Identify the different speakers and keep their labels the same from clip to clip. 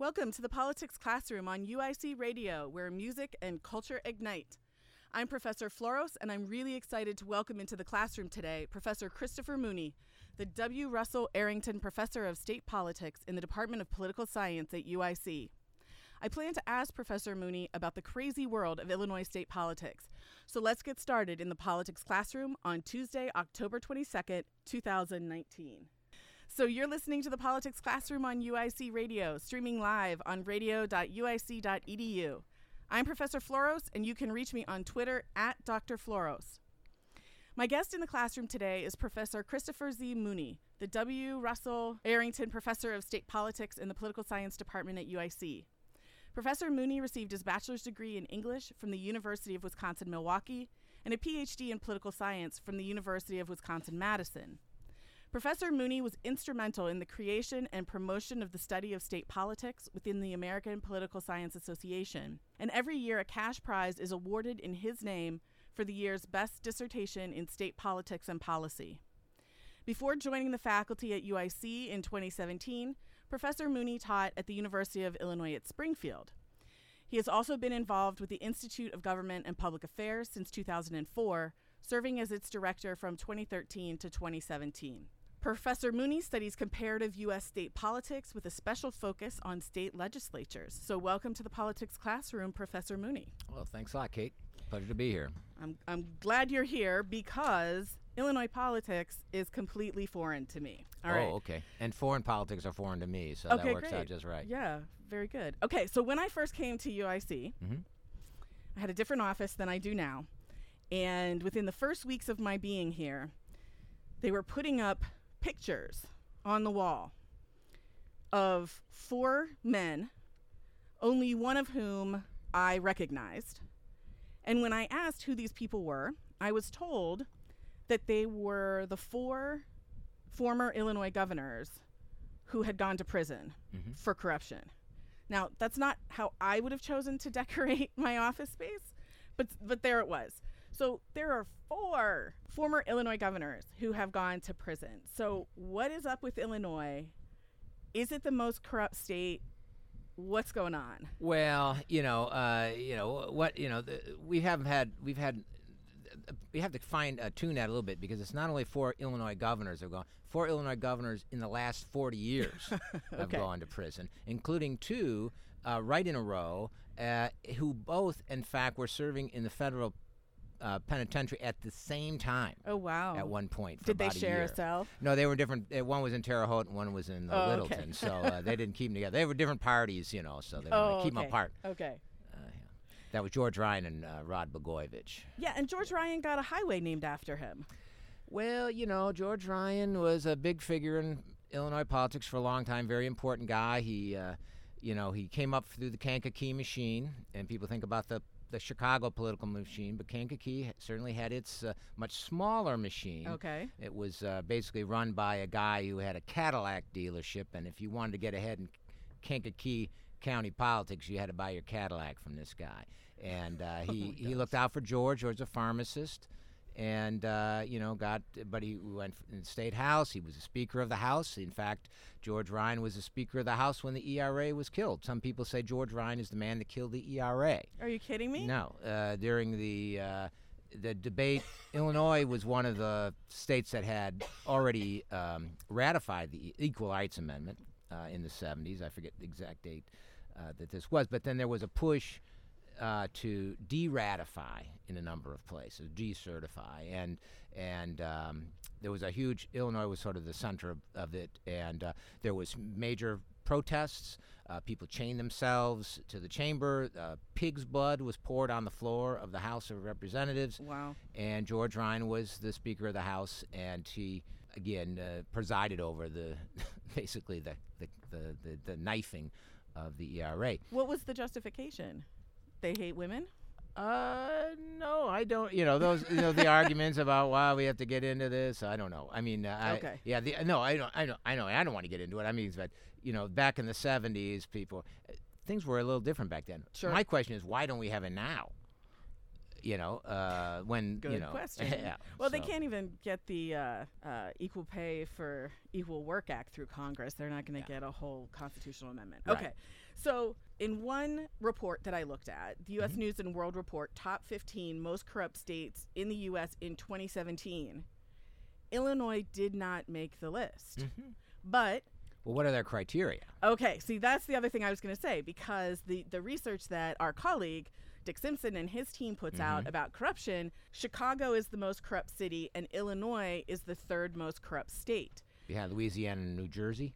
Speaker 1: Welcome to the Politics Classroom on UIC Radio, where music and culture ignite. I'm Professor Floros, and I'm really excited to welcome into the classroom today Professor Christopher Mooney, the W. Russell Arrington Professor of State Politics in the Department of Political Science at UIC. I plan to ask Professor Mooney about the crazy world of Illinois state politics. So let's get started in the Politics Classroom on Tuesday, October 22nd, 2019. So you're listening to the Politics Classroom on UIC Radio, streaming live on radio.uic.edu. I'm Professor Floros, and you can reach me on Twitter at Dr. Floros. My guest in the classroom today is Professor Christopher Z. Mooney, the W. Russell Arrington Professor of State Politics in the Political Science Department at UIC. Professor Mooney received his bachelor's degree in English from the University of Wisconsin Milwaukee and a PhD in political science from the University of Wisconsin Madison. Professor Mooney was instrumental in the creation and promotion of the study of state politics within the American Political Science Association, and every year a cash prize is awarded in his name for the year's best dissertation in state politics and policy. Before joining the faculty at UIC in 2017, Professor Mooney taught at the University of Illinois at Springfield. He has also been involved with the Institute of Government and Public Affairs since 2004, serving as its director from 2013 to 2017. Professor Mooney studies comparative U.S. state politics with a special focus on state legislatures. So, welcome to the politics classroom, Professor Mooney.
Speaker 2: Well, thanks a lot, Kate. Pleasure to be here.
Speaker 1: I'm, I'm glad you're here because Illinois politics is completely foreign to me. All
Speaker 2: oh,
Speaker 1: right.
Speaker 2: okay. And foreign politics are foreign to me, so
Speaker 1: Okay,
Speaker 2: that works
Speaker 1: great.
Speaker 2: out just right.
Speaker 1: Yeah, very good. Okay, so when I first came to UIC,
Speaker 2: Mhm.
Speaker 1: I had a different office than I do now. And within the first weeks of my being here, they were putting up pictures on the wall of four men, only one of whom I recognized. And when I asked who these people were, I was told that they were the four former Illinois governors who had gone to prison
Speaker 2: Mhm.
Speaker 1: for corruption. Now, that's not how I would have chosen to decorate my office space, but but there it was. So there are four former Illinois governors who have gone to prison. So what is up with Illinois? Is it the most corrupt state? What's going on?
Speaker 2: Well, you know, uh, you know what, you know, the, we haven't had, we've had, we have to find uh, tune that a little bit because it's not only four Illinois governors have gone, four Illinois governors in the last 40 years have
Speaker 1: Okay.
Speaker 2: gone to prison, including two uh, right in a row, uh, who both, in fact, were serving in the federal uh, penitentiary at the same time.
Speaker 1: Oh wow.
Speaker 2: At one point, for
Speaker 1: Did they share
Speaker 2: year.
Speaker 1: a cell?
Speaker 2: No, they were different. Uh, one was in Terre Haute, and one was in uh,
Speaker 1: Oh, okay.
Speaker 2: Littleton. So uh, they didn't keep them together. They were different parties, you know. So they wanted
Speaker 1: Oh,
Speaker 2: to keep them apart.
Speaker 1: Okay.
Speaker 2: Uh, yeah. That was George Ryan and uh, Rod Blagojevich.
Speaker 1: Yeah, and George Ryan got a highway named after him.
Speaker 2: Well, you know, George Ryan was a big figure in Illinois politics for a long time. Very important guy. He, uh, you know, he came up through the Kankakee machine, and people think about the the Chicago political machine, but Kankakee certainly had its uh, much smaller machine.
Speaker 1: Okay.
Speaker 2: It was uh, basically run by a guy who had a Cadillac dealership, and if you wanted to get ahead in Kankakee County politics, you had to buy your Cadillac from this guy. And uh, he, he looked out for George. George was a pharmacist, and uh, you know got. But he went in the state house. He was a Speaker of the House. In fact, George Ryan was a Speaker of the House when the ERA was killed. Some people say George Ryan is the man that killed the ERA.
Speaker 1: Are you kidding me?
Speaker 2: No, uh, during the uh, the debate, Illinois was one of the states that had already um, ratified the Equal Rights Amendment uh, in the 70s. I forget the exact date uh, that this was, but then there was a push uh, to de-ratify in a number of places, decertify, and and um, there was a huge. Illinois was sort of the center of, of it, and uh, there was major protests. Uh, people chained themselves to the chamber. Uh, pig's blood was poured on the floor of the House of Representatives,
Speaker 1: Wow.
Speaker 2: and George Ryan was the Speaker of the House, and he again uh, presided over the basically the the, the, the the knifing of the ERA.
Speaker 1: What was the justification? They hate women?
Speaker 2: Uh, no, I don't. You know those, you know the arguments about why we have to get into this. I don't know. I mean, uh, I,
Speaker 1: Okay.
Speaker 2: yeah, the, no, I don't. I don't. I know. I don't want to get into it. I mean, but you know, back in the '70s, people, uh, things were a little different back then.
Speaker 1: Sure.
Speaker 2: My question is, why don't we have it now? You know, uh, when
Speaker 1: Good
Speaker 2: you know,
Speaker 1: question.
Speaker 2: yeah,
Speaker 1: Well, they can't even get the uh, uh, Equal Pay for Equal Work Act through Congress. They're not going to
Speaker 2: Yeah.
Speaker 1: get a whole constitutional amendment.
Speaker 2: Right.
Speaker 1: Okay. So, in one report that I looked at, the
Speaker 2: Mm-hmm.
Speaker 1: U.S. News and World Report Top 15 Most Corrupt States in the U.S. in 2017, Illinois did not make the list.
Speaker 2: Mhm.
Speaker 1: But
Speaker 2: Well, what are their criteria?
Speaker 1: Okay, see that's the other thing I was going to say because the the research that our colleague Dick Simpson and his team puts out about corruption, Chicago is the most corrupt city and Illinois is the third most corrupt state.
Speaker 2: Behind Louisiana and New Jersey.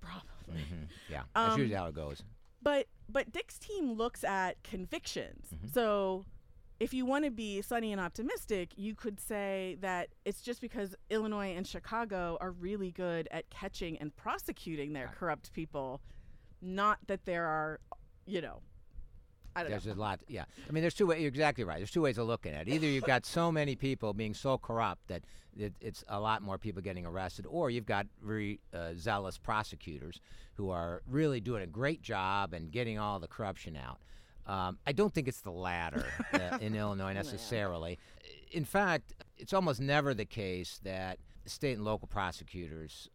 Speaker 1: Probably.
Speaker 2: Hmm Yeah, that's
Speaker 1: Um,
Speaker 2: usually how it goes.
Speaker 1: But but Dick's team looks at convictions.
Speaker 2: Mm-hmm.
Speaker 1: So if you want to be sunny and optimistic, you could say that it's just because Illinois and Chicago are really good at catching and prosecuting their
Speaker 2: Right.
Speaker 1: corrupt people, not that there are, you know,
Speaker 2: There's
Speaker 1: know.
Speaker 2: a lot. Yeah, I mean, there's two ways. You're exactly right. There's two ways of looking at it. Either you've got so many people being so corrupt that it, it's a lot more people getting arrested, or you've got very uh, zealous prosecutors who are really doing a great job and getting all the corruption out. Um, I don't think it's the latter uh, in Illinois necessarily. In fact, it's almost never the case that state and local prosecutors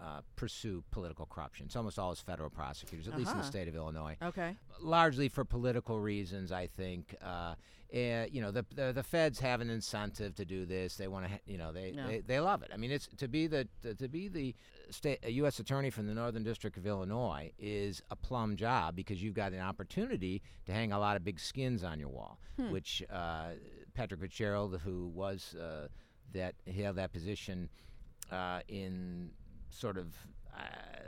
Speaker 2: uh, pursue political corruption. It's almost always federal prosecutors, at least in the
Speaker 1: Uh-huh.
Speaker 2: state of Illinois
Speaker 1: Okay.
Speaker 2: largely for political reasons, I think. Uh, eh, you know, the, the the feds have an incentive to do this. They want to, you know, they,
Speaker 1: Yeah.
Speaker 2: they they love it. I mean, it's to be the to, be the state a U.S. attorney from the Northern District of Illinois is a plum job because you've got an opportunity to hang a lot of big skins on your wall, which uh, Patrick Fitzgerald, who was uh, that he held that position uh, in sort of uh,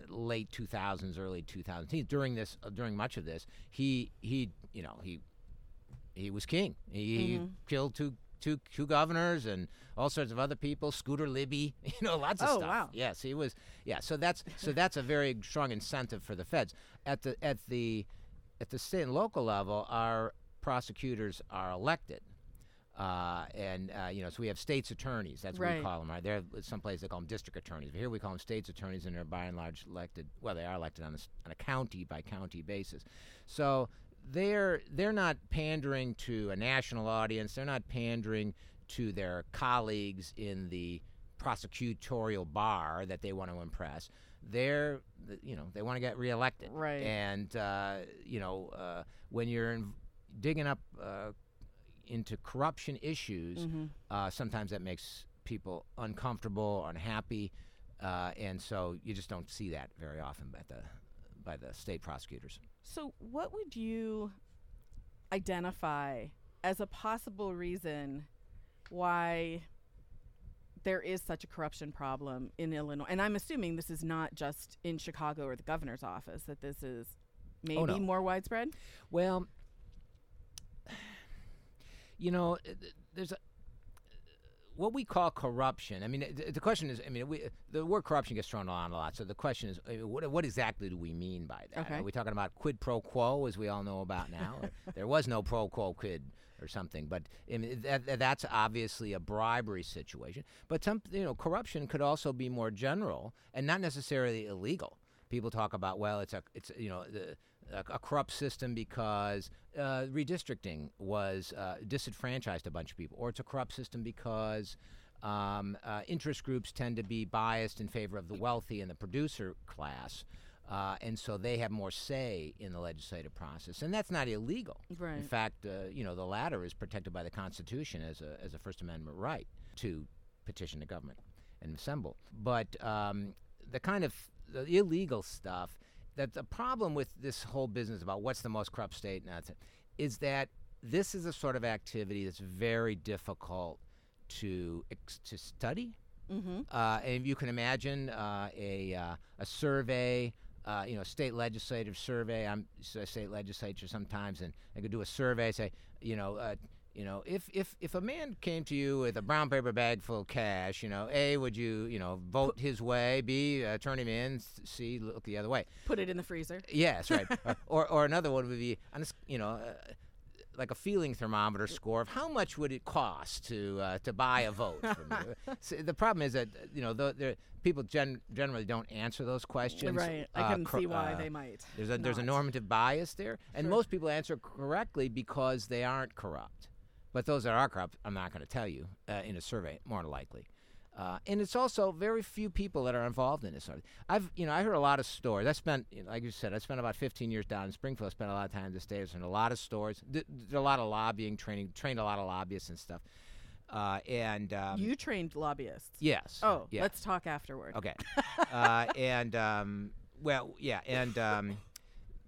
Speaker 2: late 2000s, early 2010s. During this, uh, during much of this, he he you know he he was king. He, he
Speaker 1: Mhm.
Speaker 2: killed two two two governors and all sorts of other people. Scooter Libby, you know, lots of
Speaker 1: Oh,
Speaker 2: stuff.
Speaker 1: wow.
Speaker 2: Yes, he was. Yeah, so that's so that's a very strong incentive for the feds at the at the at the state and local level. Our prosecutors are elected. Uh, and uh, you know, so we have states attorneys. That's what
Speaker 1: Right.
Speaker 2: we call them. Right? They're some places they call them district attorneys. But here we call them states attorneys, and they're by and large elected. Well, they are elected on a, on a county by county basis. So they're they're not pandering to a national audience. They're not pandering to their colleagues in the prosecutorial bar that they want to impress. They're you know they want to get reelected.
Speaker 1: Right.
Speaker 2: And uh, you know uh, when you're in, digging up uh, into corruption issues,
Speaker 1: Mhm.
Speaker 2: uh, sometimes that makes people uncomfortable, unhappy, uh, and so you just don't see that very often by the by the state prosecutors.
Speaker 1: So, what would you identify as a possible reason why there is such a corruption problem in Illinois? And I'm assuming this is not just in Chicago or the governor's office, that this is maybe
Speaker 2: Oh, no.
Speaker 1: more widespread?
Speaker 2: Well, you know, uh, th- there's a what we call corruption. I mean, uh, th- the question is, I mean, we, the word corruption gets thrown around a lot. So the question is, uh, what, what exactly do we mean by that?
Speaker 1: Okay.
Speaker 2: Are we talking about quid pro quo, as we all know about now? There was no pro quo quid or something, but I mean, that- that's obviously a bribery situation. But some, you know, corruption could also be more general and not necessarily illegal. People talk about, well, it's a, it's you know, the, a, a corrupt system because uh, redistricting was uh, disenfranchised a bunch of people, or it's a corrupt system because um, uh, interest groups tend to be biased in favor of the wealthy and the producer class. Uh, and so they have more say in the legislative process, and that's not illegal.
Speaker 1: Right.
Speaker 2: In fact, uh, you know, the latter is protected by the Constitution as a as a First Amendment right to petition the government and assemble. But um, the kind of the illegal stuff that the problem with this whole business about what's the most corrupt state and that's it, is that this is a sort of activity that's very difficult to to study.
Speaker 1: Mm-hmm.
Speaker 2: Uh, and you can imagine uh, a uh, a survey, uh, you know, state legislative survey. I'm a state legislature sometimes, and I could do a survey. Say, you know, uh, you know, if if if a man came to you with a brown paper bag full of cash, you know, a would you you know vote his way? B uh, turn him in. C look the other way.
Speaker 1: Put it in the freezer.
Speaker 2: Yes, right. or, or another one would be on a s- you know. Uh, like a feeling thermometer score of how much would it cost to uh, to buy a vote from you. So the problem is that uh, you know the, the people gen- generally don't answer those questions.
Speaker 1: Right. I
Speaker 2: uh,
Speaker 1: can
Speaker 2: cor-
Speaker 1: see why
Speaker 2: uh,
Speaker 1: they might.
Speaker 2: There's a there's a normative bias there, and
Speaker 1: Sure.
Speaker 2: most people answer correctly because they aren't corrupt. But those that are corrupt, I'm not going to tell you uh, in a survey, more than likely. Uh, and it's also very few people that are involved in this. sort of- I've, you know, I heard a lot of stories. I spent, you know, like you said, I spent about 15 years down in Springfield. I spent a lot of time in the states and a lot of stores. Did, did a lot of lobbying, training, trained a lot of lobbyists and stuff. Uh, and um,
Speaker 1: you trained lobbyists.
Speaker 2: yes,
Speaker 1: Oh,
Speaker 2: yeah.
Speaker 1: let's talk afterward.
Speaker 2: Okay. uh, and um, well, yeah, and um,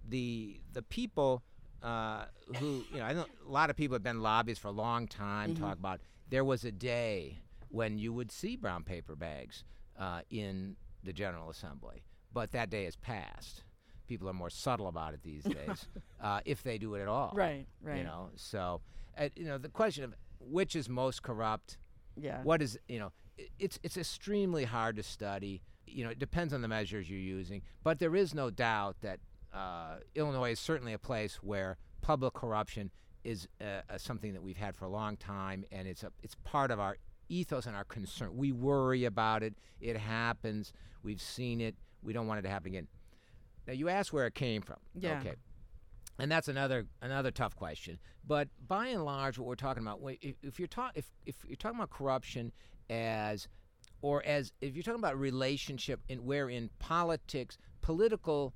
Speaker 2: the the people uh, who you know, I know a lot of people have been lobbyists for a long time. Talk about there was a day when you would see brown paper bags uh, in the General Assembly, but that day has passed. People are more subtle about it these days, uh, if they do it at all.
Speaker 1: Right, right.
Speaker 2: You know, so uh, you know the question of which is most corrupt
Speaker 1: Yeah.
Speaker 2: what is you know it's it's extremely hard to study you know it depends on the measures you're using but there is no doubt that uh, illinois is certainly a place where public corruption is uh, uh, something that we've had for a long time and it's a it's part of our ethos and our concern. We worry about it. It happens. We've seen it. We don't want it to happen again. Now you asked where it came from.
Speaker 1: Yeah.
Speaker 2: okay. And that's another another tough question. But by and large, what we're talking about, if, if you're talking if, if you're talking about corruption as, or as if you're talking about relationship in wherein politics, political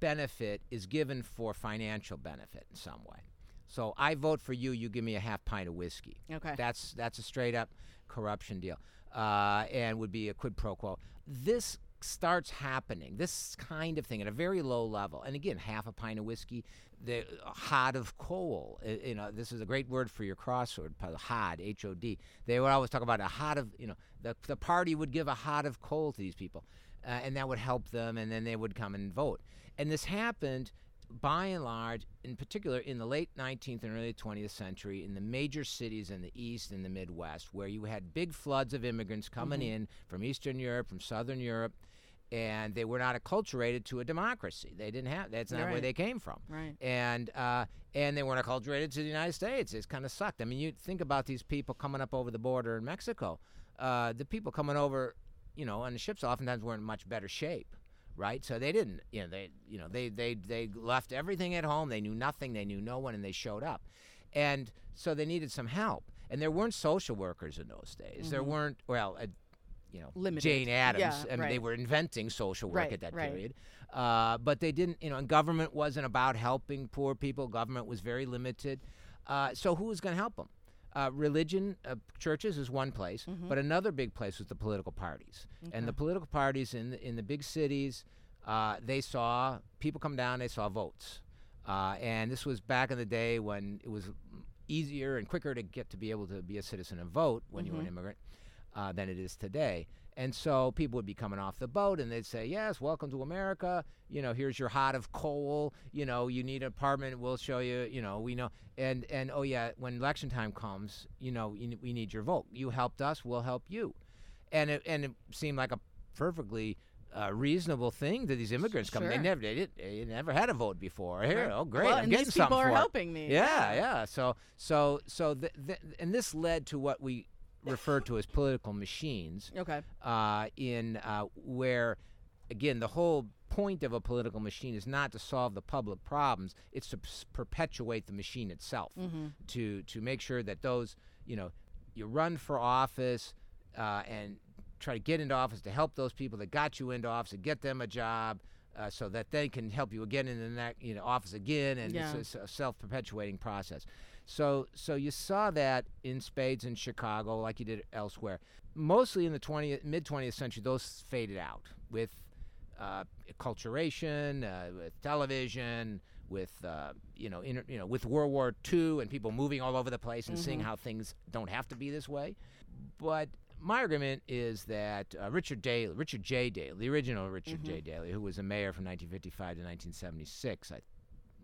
Speaker 2: benefit is given for financial benefit in some way. So I vote for you, you give me a half pint of whiskey.
Speaker 1: Okay.
Speaker 2: That's that's a straight up corruption deal, uh, and would be a quid pro quo. This starts happening, this kind of thing at a very low level, and again, half a pint of whiskey, the a hod of coal. uh, You know, this is a great word for your crossword, hod, H O D. They would always talk about a hod of, you know, the the party would give a hod of coal to these people, uh, and that would help them, and then they would come and vote. And this happened by and large, in particular in the late 19th and early 20th century, in the major cities in the East and the Midwest, where you had big floods of immigrants coming in from Eastern Europe, from Southern Europe, and they were not acculturated to a democracy. They didn't have. That's not where they came from.
Speaker 1: Right.
Speaker 2: And uh, and they weren't acculturated to the United States. It's kind of sucked. I mean, you think about these people coming up over the border in Mexico. Uh, the people coming over, you know, and the ships oftentimes were in much better shape, right? So they didn't, you know, they, you know, they they they left everything at home. They knew nothing. They knew no one, and they showed up, and so they needed some help. And there weren't social workers in those days. There weren't well. Uh, you know,
Speaker 1: Limited.
Speaker 2: Jane Addams.
Speaker 1: Yeah,
Speaker 2: I mean, they were inventing social work
Speaker 1: Right,
Speaker 2: at that
Speaker 1: right.
Speaker 2: period. Uh, but they didn't, you know, and government wasn't about helping poor people. Government was very limited. Uh, so who was going to help them? Uh, religion, uh, churches is one place,
Speaker 1: Mm-hmm.
Speaker 2: but another big place was the political parties. And the political parties in the, in the big cities, uh, they saw people come down, they saw votes. Uh, and this was back in the day when it was easier and quicker to get to be able to be a citizen and vote when you were an immigrant uh, than it is today. And so people would be coming off the boat and they'd say, Yes, welcome to America. You know, here's your hod of coal. You know, you need an apartment. We'll show you. You know, we know. And, and oh, yeah, when election time comes, you know, you, we need your vote. You helped us, we'll help you. And it, and it seemed like a perfectly uh, reasonable thing that these immigrants come. They never they, did, they never had a vote before. Here,
Speaker 1: Right.
Speaker 2: oh great,
Speaker 1: Well,
Speaker 2: I'm
Speaker 1: and
Speaker 2: getting
Speaker 1: these
Speaker 2: something
Speaker 1: people are
Speaker 2: for it.
Speaker 1: helping me.
Speaker 2: Yeah,
Speaker 1: Yeah.
Speaker 2: yeah. So so so th- th- and this led to what we refer to as political machines
Speaker 1: Okay.
Speaker 2: uh, in uh, where again the whole point of a political machine is not to solve the public problems it's to s- perpetuate the machine itself to to make sure that those you know you run for office uh, and try to get into office to help those people that got you into office and get them a job uh, so that they can help you again in the next you know office again and
Speaker 1: Yeah.
Speaker 2: it's a self-perpetuating process so so you saw that in spades in Chicago like you did elsewhere mostly in the 20th mid 20th century those faded out with uh, acculturation, uh, with television, with uh, you know, inter- you know, with World War II and people moving all over the place and seeing how things don't have to be this way. But my argument is that uh, Richard Daley, Richard J. Daley, the original Richard J. Daley, who was a mayor from 1955 to 1976, I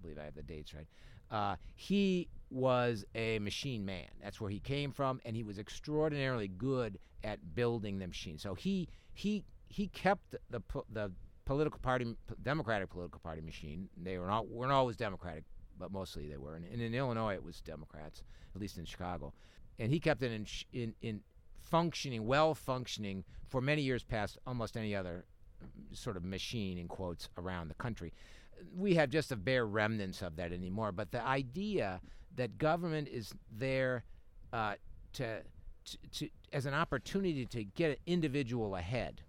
Speaker 2: believe I have the dates right. Uh, he was a machine man. That's where he came from, and he was extraordinarily good at building the machine. So he he he kept the the political party, Democratic political party machine. They were not weren't always Democratic, but mostly they were. And, and in Illinois, it was Democrats, at least in Chicago, and he kept it in in in functioning, well functioning for many years past almost any other sort of machine in quotes around the country. We have just a bare remnants of that anymore. But the idea that government is there uh, to, to, to as an opportunity to get an individual ahead,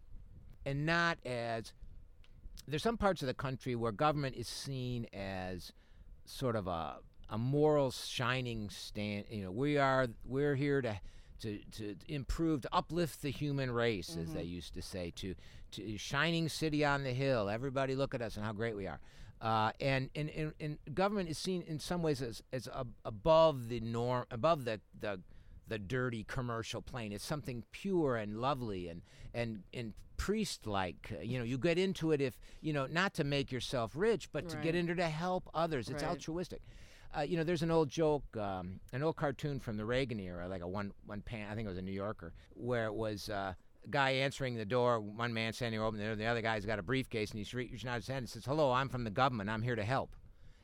Speaker 2: and not as there's some parts of the country where government is seen as sort of a a moral shining stand. You know, we are we're here to to to improve to uplift the human race, mm-hmm. as they used to say, to to shining city on the hill. Everybody look at us and how great we are. Uh, and, and, and, and, government is seen in some ways as, as above the norm, above the, the, the dirty commercial plane. It's something pure and lovely and, and, and priest like. Uh, you know, you get into it if, you know, not to make yourself rich, but right. to get into it to help others. It's right. altruistic. Uh, you know, there's an old joke, um, an old cartoon from the Reagan era, like a one one pan. I think it was a New Yorker, where it was uh, guy answering the door, one man standing open there, the other guy's got a briefcase, and he's reaching out his hand and says, "Hello, I'm from the government. I'm here to help."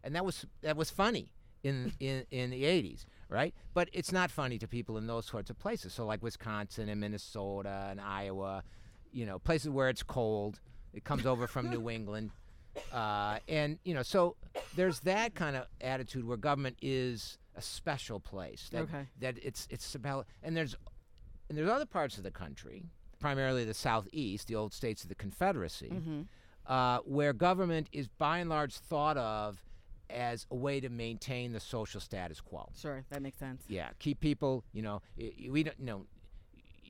Speaker 2: And that was that was funny in in in the 80s, right? But it's not funny to people in those sorts of places. So like Wisconsin and Minnesota and Iowa, you know, places where it's cold. It comes over from New England. Uh, and you know, so there's that kind of attitude where government is a special place. That,
Speaker 1: okay.
Speaker 2: That it's it's about, and there's and there's other parts of the country primarily the Southeast, the old states of the Confederacy,
Speaker 1: mm-hmm.
Speaker 2: uh, where government is by and large thought of as a way to maintain the social status quo.
Speaker 1: Sure, that makes sense.
Speaker 2: Yeah, keep people, you know, we don't, you know,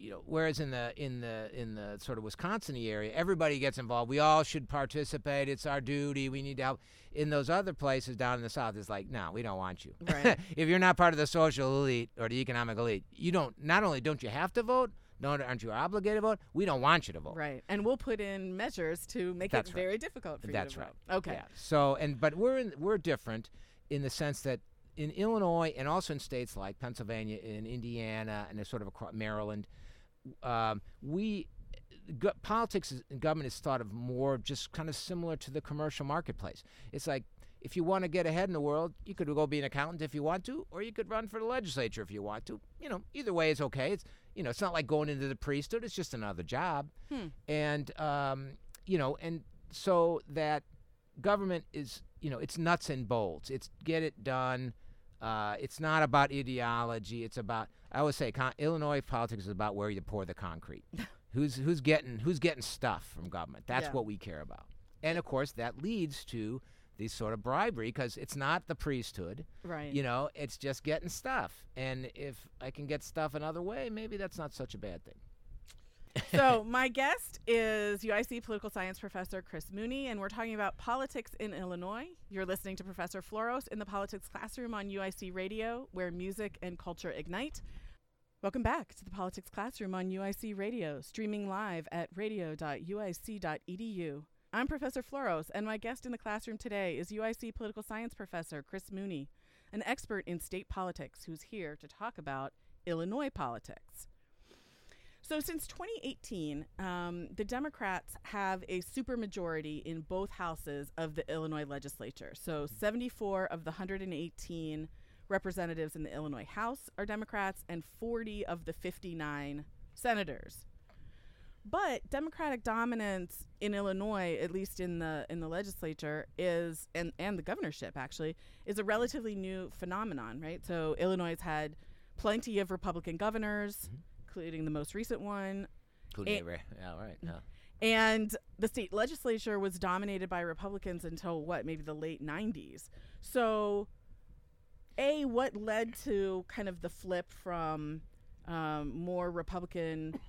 Speaker 2: you know, whereas in the in the in the sort of Wisconsin area, everybody gets involved. We all should participate. It's our duty. We need to help. In those other places down in the South, it's like, no, we don't want you.
Speaker 1: Right.
Speaker 2: if you're not part of the social elite or the economic elite, you don't. Not only don't you have to vote, no, aren't you obligated to vote? We don't want you to vote.
Speaker 1: Right, and we'll put in measures to make
Speaker 2: That's
Speaker 1: it
Speaker 2: right.
Speaker 1: very difficult for
Speaker 2: That's
Speaker 1: you
Speaker 2: to
Speaker 1: right.
Speaker 2: vote.
Speaker 1: Okay.
Speaker 2: Yeah. So, and but we're in, we're different in the sense that in Illinois and also in states like Pennsylvania, in Indiana, and sort of across Maryland, um, we go- politics and government is thought of more just kind of similar to the commercial marketplace. It's like if you want to get ahead in the world, you could go be an accountant if you want to, or you could run for the legislature if you want to. You know, either way is okay. It's you know, it's not like going into the priesthood. It's just another job.
Speaker 1: Hmm.
Speaker 2: And um, you know, and so that government is, you know, it's nuts and bolts. It's get it done. Uh, it's not about ideology. It's about I always say con- Illinois politics is about where you pour the concrete. who's who's getting who's getting stuff from government. That's
Speaker 1: Yeah.
Speaker 2: what we care about. And of course, that leads to these sort of bribery because it's not the priesthood.
Speaker 1: Right.
Speaker 2: You know, it's just getting stuff. And if I can get stuff another way, maybe that's not such a bad thing.
Speaker 1: so my guest is UIC political science professor Chris Mooney, and we're talking about politics in Illinois. You're listening to Professor Floros in the politics classroom on UIC Radio, where music and culture ignite. Welcome back to the politics classroom on UIC Radio, streaming live at radio.uic.edu. I'm Professor Floros, and my guest in the classroom today is UIC political science professor Chris Mooney, an expert in state politics who's here to talk about Illinois politics. So, since 2018, um, the Democrats have a supermajority in both houses of the Illinois legislature. So, 74 of the 118 representatives in the Illinois House are Democrats, and 40 of the 59 senators. But Democratic dominance in Illinois, at least in the in the legislature, is and and the governorship actually is a relatively new phenomenon, right? So Illinois has had plenty of Republican governors,
Speaker 2: Mhm.
Speaker 1: including the most recent one,
Speaker 2: Including Avery. Yeah, right. Yeah.
Speaker 1: and the state legislature was dominated by Republicans until what, maybe the late 90s. So, A, what led to kind of the flip from um, more Republican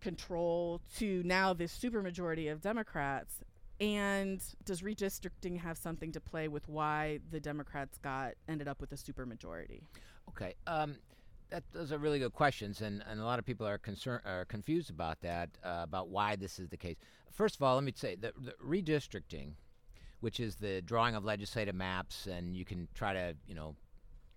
Speaker 1: control to now this supermajority of Democrats? And does redistricting have something to play with why the Democrats got ended up with a supermajority?
Speaker 2: Okay. Um, that, those are really good questions, and, and a lot of people are concerned are confused about that, uh, about why this is the case. First of all, let me say that redistricting, which is the drawing of legislative maps, and you can try to you know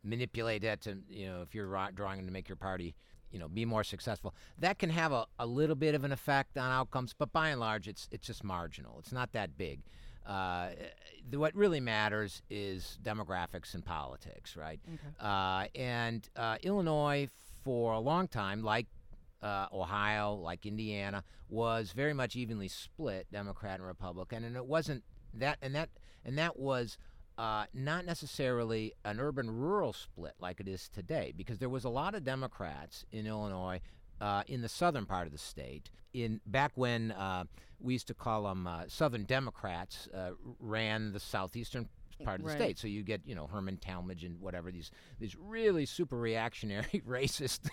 Speaker 2: manipulate that to you know if you're drawing them to make your party you know be more successful. That can have a, a little bit of an effect on outcomes, but by and large, it's it's just marginal. It's not that big. Uh, the, what really matters is demographics and politics, right? Uh, and uh, Illinois, for a long time, like uh, Ohio, like Indiana, was very much evenly split, Democrat and Republican, and it wasn't that, and that, and that was uh, not necessarily an urban rural split like it is today, because there was a lot of Democrats in Illinois uh, in the southern part of the state. In back when uh, we used to call them uh, Southern Democrats, uh, ran the southeastern part of the
Speaker 1: Right.
Speaker 2: state. So you get, you know, Herman Talmadge and whatever these these really super reactionary, racist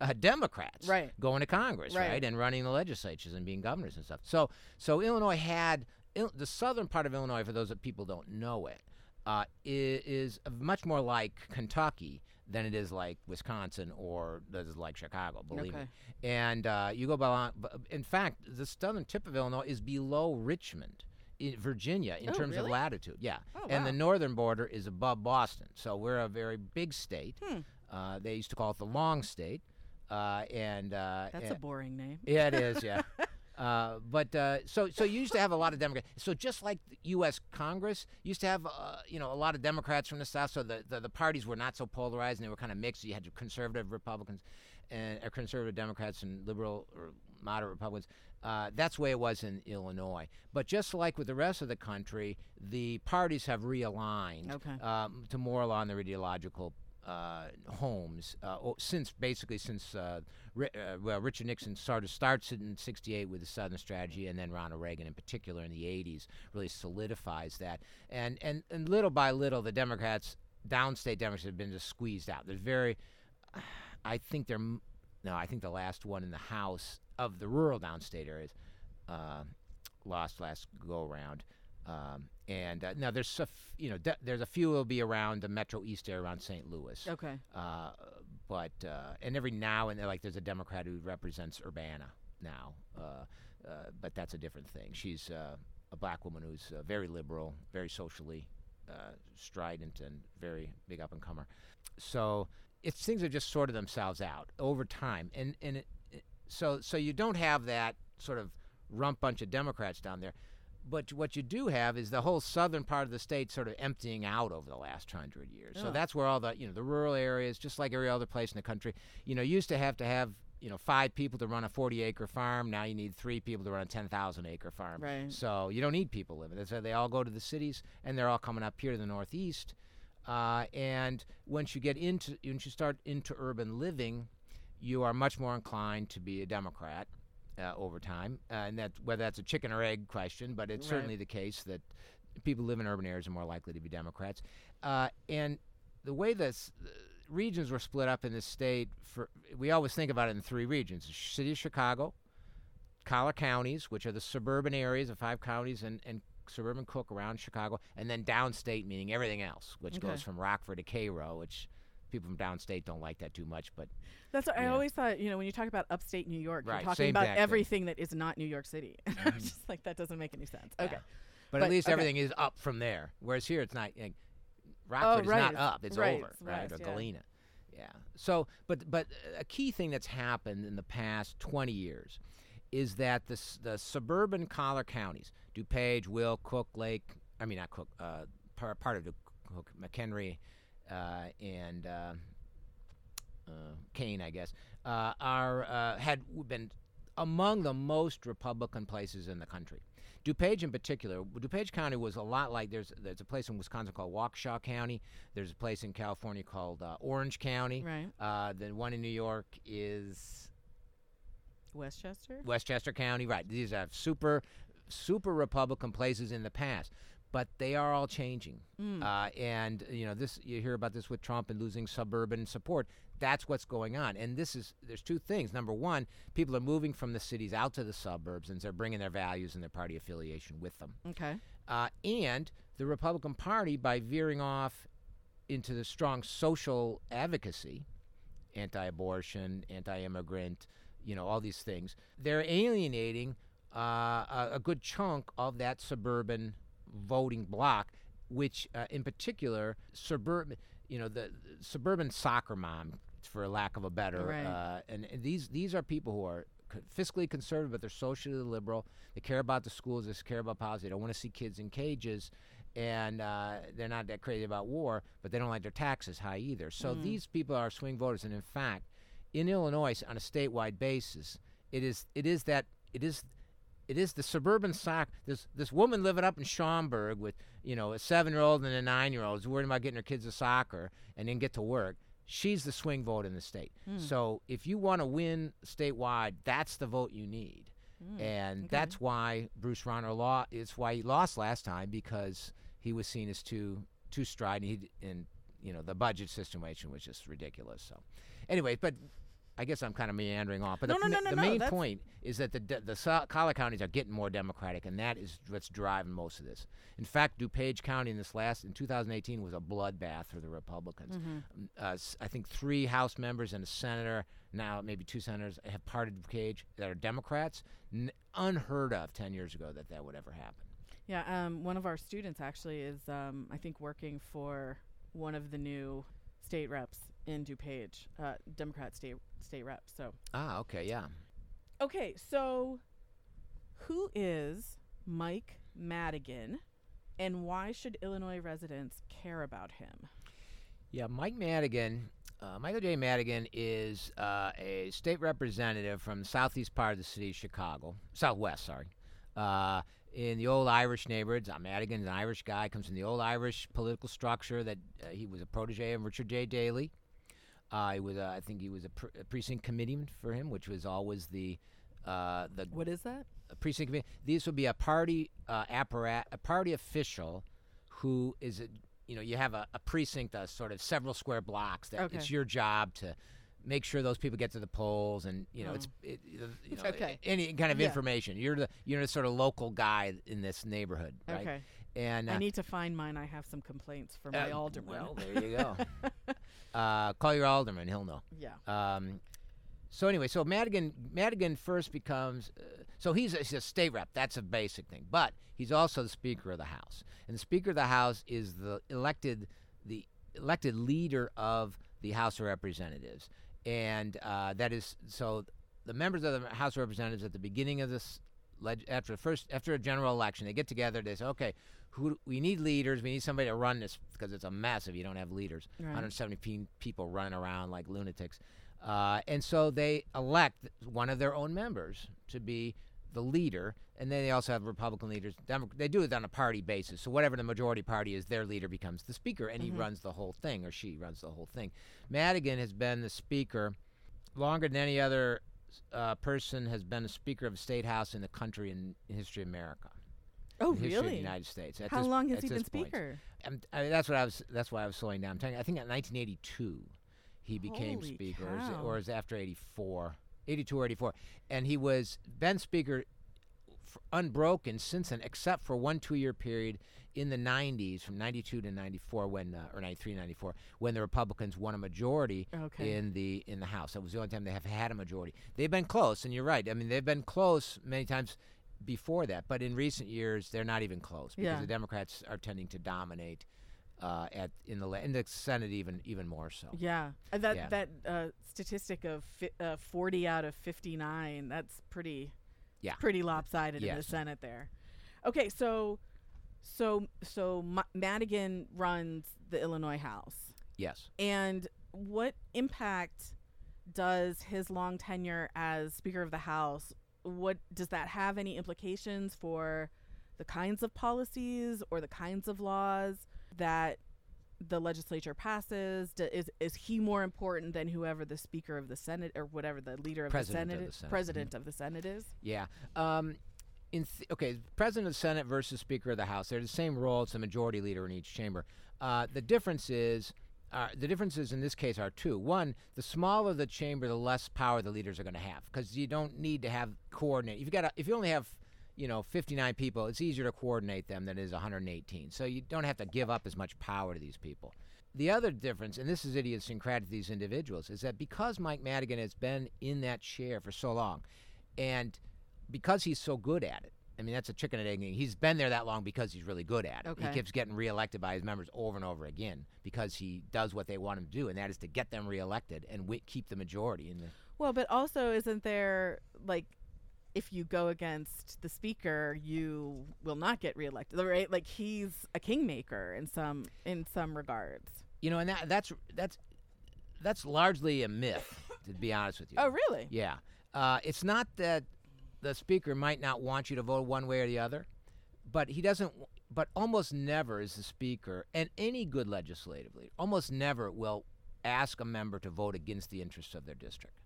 Speaker 2: uh, Democrats
Speaker 1: Right.
Speaker 2: going to Congress,
Speaker 1: Right.
Speaker 2: right. and running the legislatures and being governors and stuff. So so Illinois had Il- the southern part of Illinois, for those that people don't know it, uh, is much more like Kentucky than it is like Wisconsin or is like Chicago. Believe
Speaker 1: Okay.
Speaker 2: me. And uh, you go by. In fact, the southern tip of Illinois is below Richmond. In Virginia, in
Speaker 1: Oh,
Speaker 2: terms
Speaker 1: really?
Speaker 2: of latitude, yeah,
Speaker 1: Oh,
Speaker 2: and the northern border is above Boston, so we're a very big state.
Speaker 1: Hmm.
Speaker 2: Uh, they used to call it the Long State, uh, and uh,
Speaker 1: That's
Speaker 2: and-
Speaker 1: a boring name.
Speaker 2: yeah, it is. Yeah. Uh, but uh, so so you used to have a lot of Democrats. So just like the U.S. Congress used to have, uh, you know, a lot of Democrats from the South. So the, the, the parties were not so polarized and they were kind of mixed. You had your conservative Republicans and conservative Democrats and liberal or moderate Republicans. Uh, that's the way it was in Illinois. But just like with the rest of the country, the parties have realigned
Speaker 1: Okay.
Speaker 2: um, to more along their ideological uh, homes uh, since basically since uh, well Richard Nixon sort of starts it in '68 with the Southern Strategy, and then Ronald Reagan in particular in the '80s really solidifies that. And and and little by little, the Democrats, downstate Democrats, have been just squeezed out. There's very, I think they're no, I think the last one in the House of the rural downstate areas uh, lost last go around. Um, and uh, now there's a f- you know de- there's a few will be around the Metro East area around St. Louis.
Speaker 1: Okay.
Speaker 2: Uh, but uh, and every now and then, like there's a Democrat who represents Urbana now, uh, uh, but that's a different thing. She's uh, a black woman who's very liberal, very socially strident, and very big up and comer. So it's things have just sorted themselves out over time, and and it- so so you don't have that sort of rump bunch of Democrats down there. But what you do have is the whole southern part of the state sort of emptying out over the last hundred years. So that's where all the you know the rural areas, just like every other place in the country, you know, used to have to have you know five people to run a 40 acre farm. Now you need three people to run a 10,000 acre farm.
Speaker 1: Right.
Speaker 2: So you don't need people living. So they all go to the cities, and they're all coming up here to the northeast. Uh, and once you get into once you start into urban living, you are much more inclined to be a Democrat uh, over time, uh, and that whether that's a chicken or egg question, but it's
Speaker 1: Right.
Speaker 2: certainly the case that people who live in urban areas are more likely to be Democrats. Uh, and the way the s- regions were split up in this state, for we always think about it in three regions: the city of Chicago, collar counties, which are the suburban areas of five counties and, and suburban Cook around Chicago, and then downstate, meaning everything else, which
Speaker 1: Okay.
Speaker 2: goes from Rockford to Cairo, which people from downstate don't like that too much, but
Speaker 1: That's what I
Speaker 2: Yeah.
Speaker 1: always thought. You know, when you talk about upstate New York,
Speaker 2: Right,
Speaker 1: you're talking about
Speaker 2: thing.
Speaker 1: everything that is not New York City. I
Speaker 2: Mhm.
Speaker 1: was just like, that doesn't make any sense.
Speaker 2: Yeah.
Speaker 1: Okay.
Speaker 2: But,
Speaker 1: But-
Speaker 2: at least
Speaker 1: okay.
Speaker 2: everything is up from there. Whereas here, it's not. Like, Rockford
Speaker 1: right,
Speaker 2: is not up; it's
Speaker 1: right,
Speaker 2: over, right? or
Speaker 1: yeah.
Speaker 2: Galena. Yeah. So, but but a key thing that's happened in the past 20 years is that the the suburban collar counties, DuPage, Will, Cook, Lake. I mean, not Cook. Uh, par, part of the Cook, McHenry, and uh, uh, Kane, I guess, uh, are uh, had been among the most Republican places in the country. DuPage, in particular, DuPage County was a lot like there's there's a place in Wisconsin called Waukesha County. There's a place in California called uh, Orange County.
Speaker 1: Right.
Speaker 2: Uh, the one in New York is
Speaker 1: Westchester.
Speaker 2: Westchester County. Right. These are super, super Republican places in the past, but they are all changing.
Speaker 1: Mm.
Speaker 2: Uh, and you know this, you hear about this with Trump and losing suburban support. That's what's going on. And this is there's two things. Number one, people are moving from the cities out to the suburbs, and they're bringing their values and their party affiliation with them.
Speaker 1: okay.
Speaker 2: Uh, and the Republican Party, by veering off into the strong social advocacy, anti-abortion, anti-immigrant, you know, all these things, they're alienating uh, a, a good chunk of that suburban voting bloc, which, uh, in particular, suburban, you know, the, the suburban soccer mom, for lack of a better,
Speaker 1: Right.
Speaker 2: uh, and, and these these are people who are fiscally conservative, but they're socially liberal. They care about the schools. They care about policy. They don't want to see kids in cages, and uh, they're not that crazy about war, but they don't like their taxes high either. So
Speaker 1: Mm.
Speaker 2: these people are swing voters, and in fact, in Illinois, on a statewide basis, it is it is that it is it is the suburban soccer. This this woman living up in Schaumburg with you know a seven year old and a nine year old is worried about getting her kids to soccer and then get to work. She's the swing vote in the state.
Speaker 1: Hmm.
Speaker 2: So if you want to win statewide, that's the vote you need.
Speaker 1: Hmm.
Speaker 2: And
Speaker 1: okay.
Speaker 2: that's why Bruce Rauner law. It's why he lost last time because he was seen as too too strident. He and you know the budget situation was just ridiculous. So anyway, but I guess I'm kind of meandering off. But
Speaker 1: No,
Speaker 2: the,
Speaker 1: no, no, no,
Speaker 2: the main point is that the de- the so- collar counties are getting more democratic, and that is what's driving most of this. In fact, DuPage County in this last in 2018 was a bloodbath for the Republicans.
Speaker 1: Mm-hmm.
Speaker 2: Um, Uh, I think three House members and a senator, now maybe two senators, have parted DuPage that are Democrats. N- unheard of 10 years ago that that would ever happen.
Speaker 1: Yeah, um, one of our students actually is, um, I think, working for one of the new state reps in DuPage, uh, Democrat state state reps. So,
Speaker 2: Ah, okay, yeah.
Speaker 1: okay, so who is Mike Madigan, and why should Illinois residents care about him?
Speaker 2: Yeah, Mike Madigan, uh, Michael J. Madigan is uh, a state representative from the southeast part of the city of Chicago, southwest, sorry, uh, in the old Irish neighborhoods. Uh, Madigan's an Irish guy, comes from the old Irish political structure that uh, he was a protege of Richard J. Daley. He was, uh, I think, he was a, pr- a precinct committeeman for him, which was always the uh, the
Speaker 1: What is that?
Speaker 2: a precinct committee. These would be a party uh, apparat, a party official, who is a, you know you have a, a precinct, of sort of several square blocks. That
Speaker 1: Okay.
Speaker 2: it's your job to make sure those people get to the polls, and you know it's
Speaker 1: Oh.
Speaker 2: it, you know,
Speaker 1: Okay.
Speaker 2: any kind of
Speaker 1: Yeah.
Speaker 2: information. You're the you're the sort of local guy in this neighborhood, right?
Speaker 1: Okay,
Speaker 2: And uh,
Speaker 1: I need to find mine. I have some complaints for my
Speaker 2: uh,
Speaker 1: alderman.
Speaker 2: Well, there you go. uh, call your alderman; he'll know.
Speaker 1: yeah.
Speaker 2: Um, so anyway, so Madigan Madigan first becomes uh, so he's a, he's a state rep. That's a basic thing, but he's also the Speaker of the House, and the Speaker of the House is the elected the elected leader of the House of Representatives, and uh, that is so the members of the House of Representatives at the beginning of this leg- after the first after a general election they get together they say okay who we need leaders we need somebody to run this because it's a mess if you don't have leaders
Speaker 1: Right.
Speaker 2: 170 people running around like lunatics uh, and so they elect one of their own members to be the leader, and then they also have Republican leaders. They do it on a party basis. So whatever the majority party is, their leader becomes the speaker, and he
Speaker 1: Mhm.
Speaker 2: runs the whole thing, or she runs the whole thing. Madigan has been the speaker longer than any other uh, person has been a speaker of a state house in the country in, in history of America.
Speaker 1: Oh,
Speaker 2: in history of the
Speaker 1: really?
Speaker 2: United States. At
Speaker 1: How
Speaker 2: this-
Speaker 1: long has he been speaker?
Speaker 2: I'm, I mean, that's what I was. That's why I was slowing down. I'm telling you, I think in 1982 he became
Speaker 1: Holy
Speaker 2: speaker, or is, it, or is after 84, 82 or 84, and he was been speaker unbroken since then, except for one two-year period in the 90s, from 92 to 94, when uh, or 93, 94, when the Republicans won a majority
Speaker 1: Okay.
Speaker 2: in the in the House. That was the only time they have had a majority. They've been close, and you're right. I mean, they've been close many times before that, but in recent years, they're not even close because
Speaker 1: Yeah.
Speaker 2: the Democrats are tending to dominate uh, at in the in the Senate even even more so.
Speaker 1: Yeah, Uh, that
Speaker 2: Yeah.
Speaker 1: that uh, statistic of fi- uh, forty out of fifty nine. That's pretty.
Speaker 2: Yeah.
Speaker 1: Pretty lopsided in the Senate there. Okay, so, so so Ma- Madigan runs the Illinois House,
Speaker 2: Yes.
Speaker 1: and what impact does his long tenure as Speaker of the House? What does that have any implications for the kinds of policies or the kinds of laws that the legislature passes? Do, is is he more important than whoever the Speaker of the Senate or whatever the leader of
Speaker 2: President
Speaker 1: the
Speaker 2: of
Speaker 1: Senate,
Speaker 2: the
Speaker 1: is-
Speaker 2: Senate,
Speaker 1: president of the Senate is?
Speaker 2: Yeah. Um, in th- okay, President of the Senate versus Speaker of the House. They're the same role. It's the majority leader in each chamber. Uh, the difference is. The differences in this case are two. One, the smaller the chamber, the less power the leaders are going to have, because you don't need to have coordinate. If you got, if you only have, you know, 59 people, it's easier to coordinate them than it is 118. So you don't have to give up as much power to these people. The other difference, and this is idiosyncratic to these individuals, is that because Mike Madigan has been in that chair for so long, and because he's so good at it, I mean, that's a chicken and egg thing. He's been there that long because he's really good at it.
Speaker 1: Okay.
Speaker 2: He keeps getting reelected by his members over and over again because he does what they want him to do, and that is to get them reelected and wi- keep the majority in the.
Speaker 1: Well, but also, isn't there like if you go against the speaker, you will not get reelected, right? Like he's a kingmaker in some in some regards.
Speaker 2: You know, and that, that's that's that's largely a myth, to be honest with you.
Speaker 1: Oh, really?
Speaker 2: Yeah. Uh, it's not that the speaker might not want you to vote one way or the other, but he doesn't. But almost never is the speaker, and any good legislative leader, almost never will ask a member to vote against the interests of their district.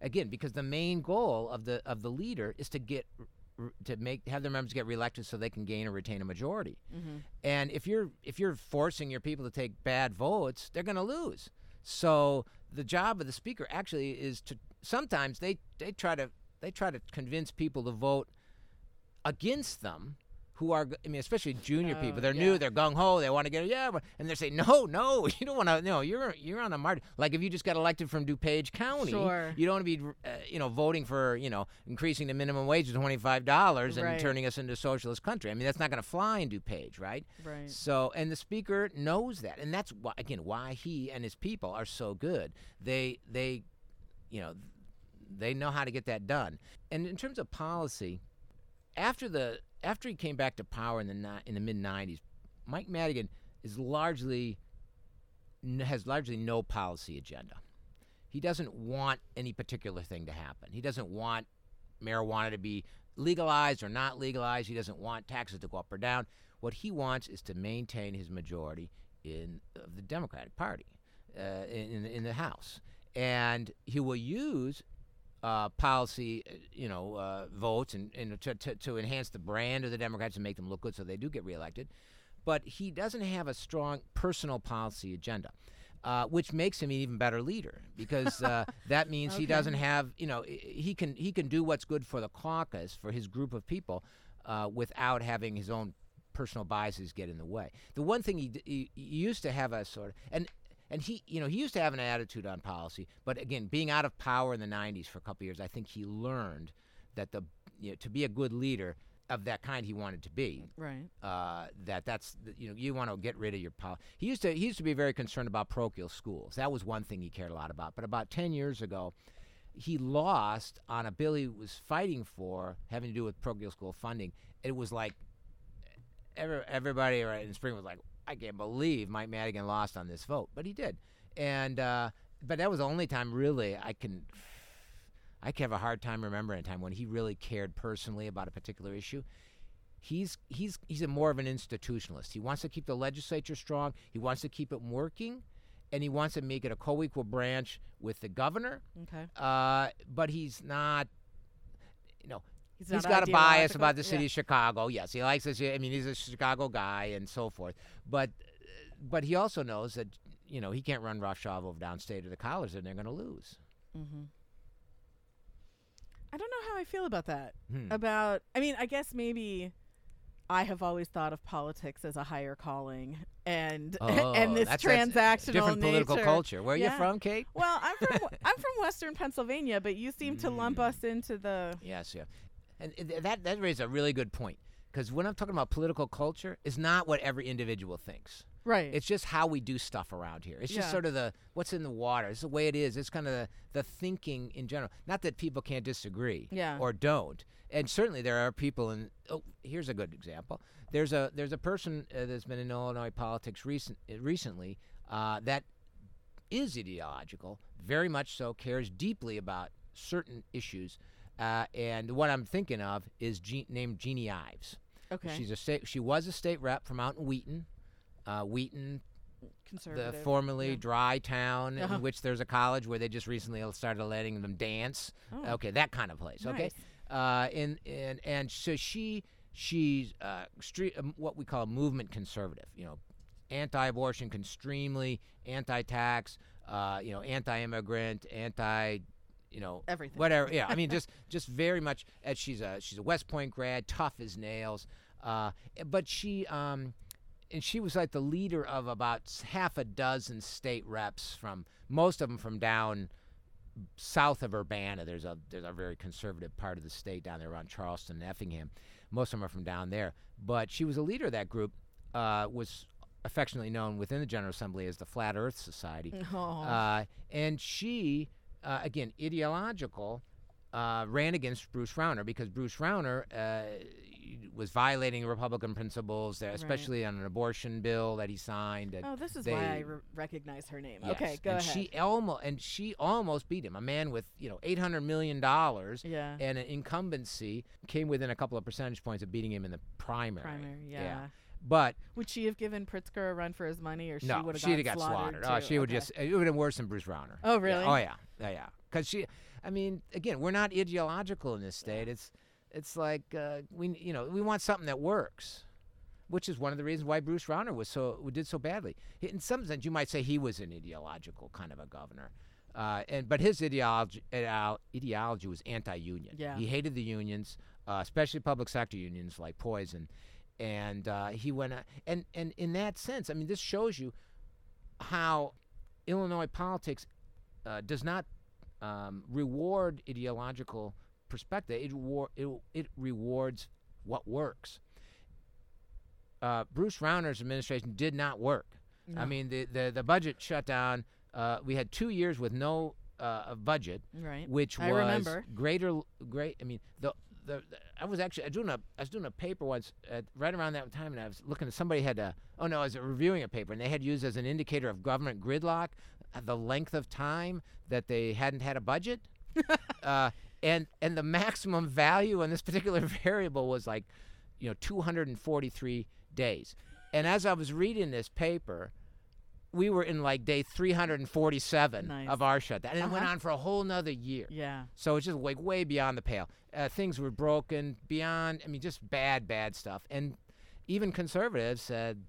Speaker 2: Again, because the main goal of the of the leader is to get to make have their members get reelected so they can gain or retain a majority.
Speaker 1: Mm-hmm.
Speaker 2: And if you're if you're forcing your people to take bad votes, they're going to lose. So the job of the speaker actually is to sometimes they they try to they try to convince people to vote against them who are I mean especially junior
Speaker 1: Oh,
Speaker 2: people they're
Speaker 1: yeah.
Speaker 2: new they're gung ho they want to get yeah and they're saying no no you don't want to no you're you're on a margin like if you just got elected from DuPage County
Speaker 1: Sure.
Speaker 2: you don't want to be uh, you know voting for you know increasing the minimum wage to twenty five dollars and
Speaker 1: Right.
Speaker 2: turning us into a socialist country I mean that's not going to fly in DuPage right
Speaker 1: Right.
Speaker 2: so, and the speaker knows that, and that's why, again, why he and his people are so good. They, they, you know, they know how to get that done. And in terms of policy, after the after he came back to power in the in the mid '90s, Mike Madigan is largely has largely no policy agenda. He doesn't want any particular thing to happen. He doesn't want marijuana to be legalized or not legalized. He doesn't want taxes to go up or down. What he wants is to maintain his majority in of the Democratic Party uh, in in the House, and he will use uh, policy, uh, you know, uh, votes and, and to, to, to enhance the brand of the Democrats and make them look good so they do get reelected. But he doesn't have a strong personal policy agenda. Uh, which makes him an even better leader because uh, that means he doesn't have you know he can he can do what's good for the caucus for his group of people uh, without having his own personal biases get in the way. The one thing he, d- he, he used to have a sort of and and he you know he used to have an attitude on policy, but again, being out of power in the '90s for a couple years, I think he learned that the you know, to be a good leader of that kind he wanted to be
Speaker 1: Right.
Speaker 2: uh, that that's you know you want to get rid of your power. He used to he used to be very concerned about parochial schools. That was one thing he cared a lot about. But about ten years ago, he lost on a bill he was fighting for having to do with parochial school funding. It was like every, everybody right in spring was like, I can't believe Mike Madigan lost on this vote, but he did. And uh, but that was the only time really I can. I can have a hard time remembering a time when he really cared personally about a particular issue he's he's he's a more of an institutionalist. He wants to keep the legislature strong. He wants to keep it working, and he wants to make it a co-equal branch with the governor.
Speaker 1: Okay.
Speaker 2: Uh, but he's not. You know,
Speaker 1: He's,
Speaker 2: he's got a bias about the city
Speaker 1: Yeah.
Speaker 2: of Chicago. Yes, he likes this. I mean, he's a Chicago guy and so forth. But but he also knows that you know he can't run roughshod over downstate or the college, and they're going to lose.
Speaker 1: Mm-hmm. I don't know how I feel about that.
Speaker 2: Hmm.
Speaker 1: About, I mean, I guess maybe I have always thought of politics as a higher calling, and
Speaker 2: Oh,
Speaker 1: and this
Speaker 2: that's- that's
Speaker 1: transactional
Speaker 2: different political
Speaker 1: nature.
Speaker 2: culture. Where are
Speaker 1: Yeah.
Speaker 2: you from, Kate?
Speaker 1: Well, I'm from I'm from Western Pennsylvania, but you seem to lump
Speaker 2: Mm.
Speaker 1: us into the
Speaker 2: Yes, yeah, and that that raises a really good point because when I'm talking about political culture, it's not what every individual thinks.
Speaker 1: right.
Speaker 2: It's just how we do stuff around here. It's just
Speaker 1: Yeah.
Speaker 2: sort of the what's in the water. It's the way it is. It's kind of the, the thinking in general. Not that people can't disagree
Speaker 1: Yeah.
Speaker 2: or don't. And certainly there are people in. Oh, here's a good example. There's a there's a person uh, that's been in Illinois politics recent uh, recently uh, that is ideological, very much so, cares deeply about certain issues. Uh, and what I'm thinking of is named Jeanne Ives.
Speaker 1: okay.
Speaker 2: She's a state. She was a state rep from out in Wheaton, uh, Wheaton, the formerly
Speaker 1: yeah.
Speaker 2: dry town
Speaker 1: Uh-huh.
Speaker 2: in which there's a college where they just recently started letting them dance.
Speaker 1: Oh,
Speaker 2: Okay, that kind of place. Okay, uh, and and and so she she's uh, street um, what we call a movement conservative. You know, anti-abortion, extremely anti-tax. Uh, you know, anti-immigrant, anti. You know,
Speaker 1: Everything.
Speaker 2: whatever. Yeah, I mean, just just very much. As she's a she's a West Point grad, tough as nails. Uh, but she um, and she was like the leader of about half a dozen state reps from most of them from down south of Urbana. There's a there's a very conservative part of the state down there around Charleston, and Effingham. Most of them are from down there. But she was a leader of that group. Uh, was affectionately known within the General Assembly as the Flat Earth Society.
Speaker 1: Oh.
Speaker 2: Uh, and she, uh, again, ideological, uh, ran against Bruce Rauner because Bruce Rauner uh, was violating Republican principles, there,
Speaker 1: Right.
Speaker 2: especially on an abortion bill that he signed.
Speaker 1: Oh, this is
Speaker 2: they-
Speaker 1: why I re- recognize her name.
Speaker 2: Yes,
Speaker 1: Okay, go
Speaker 2: and
Speaker 1: ahead.
Speaker 2: She almost and she almost beat him. A man with you know eight hundred million dollars
Speaker 1: yeah.
Speaker 2: and an incumbency came within a couple of percentage points of beating him in the primary.
Speaker 1: Primary, yeah.
Speaker 2: But
Speaker 1: Would she have given Pritzker a run for his money, or she
Speaker 2: no,
Speaker 1: would have
Speaker 2: she'd
Speaker 1: got
Speaker 2: got slaughtered.
Speaker 1: slaughtered?
Speaker 2: Oh, she would just it would have been worse than Bruce Rauner.
Speaker 1: Oh,
Speaker 2: Yeah.
Speaker 1: really?
Speaker 2: Oh yeah, yeah, yeah. Because she, I mean, again, we're not ideological in this state. It's it's like uh, we you know we want something that works. Which is one of the reasons why Bruce Rauner was so did so badly. In some sense, you might say he was an ideological kind of a governor, uh, and but his ideology ideol- ideology was anti-union.
Speaker 1: Yeah.
Speaker 2: he hated the unions, uh, especially public sector unions like Poison, and uh, he went and and in that sense, I mean, this shows you how Illinois politics uh, does not um, reward ideological perspective. It, war- it it rewards what works. Uh, Bruce Rauner's administration did not work. I mean, the, the, the budget shut down. Uh, we had two years with no uh, budget,
Speaker 1: right.
Speaker 2: which was greater. Great. I mean, the, the I was actually I was doing a I was doing a paper once at, right around that time, and I was looking at somebody had a oh no, I was reviewing a paper, and they had used as an indicator of government gridlock uh, the length of time that they hadn't had a budget, uh, and and the maximum value on this particular variable was like, you know, 243 days. And as I was reading this paper, we were in like day 347
Speaker 1: Nice.
Speaker 2: of our shutdown, and it went
Speaker 1: Uh-huh.
Speaker 2: on for a whole nother year.
Speaker 1: Yeah.
Speaker 2: So it's just like way beyond the pale. Uh, things were broken beyond. I mean, just bad, bad stuff. And even conservatives said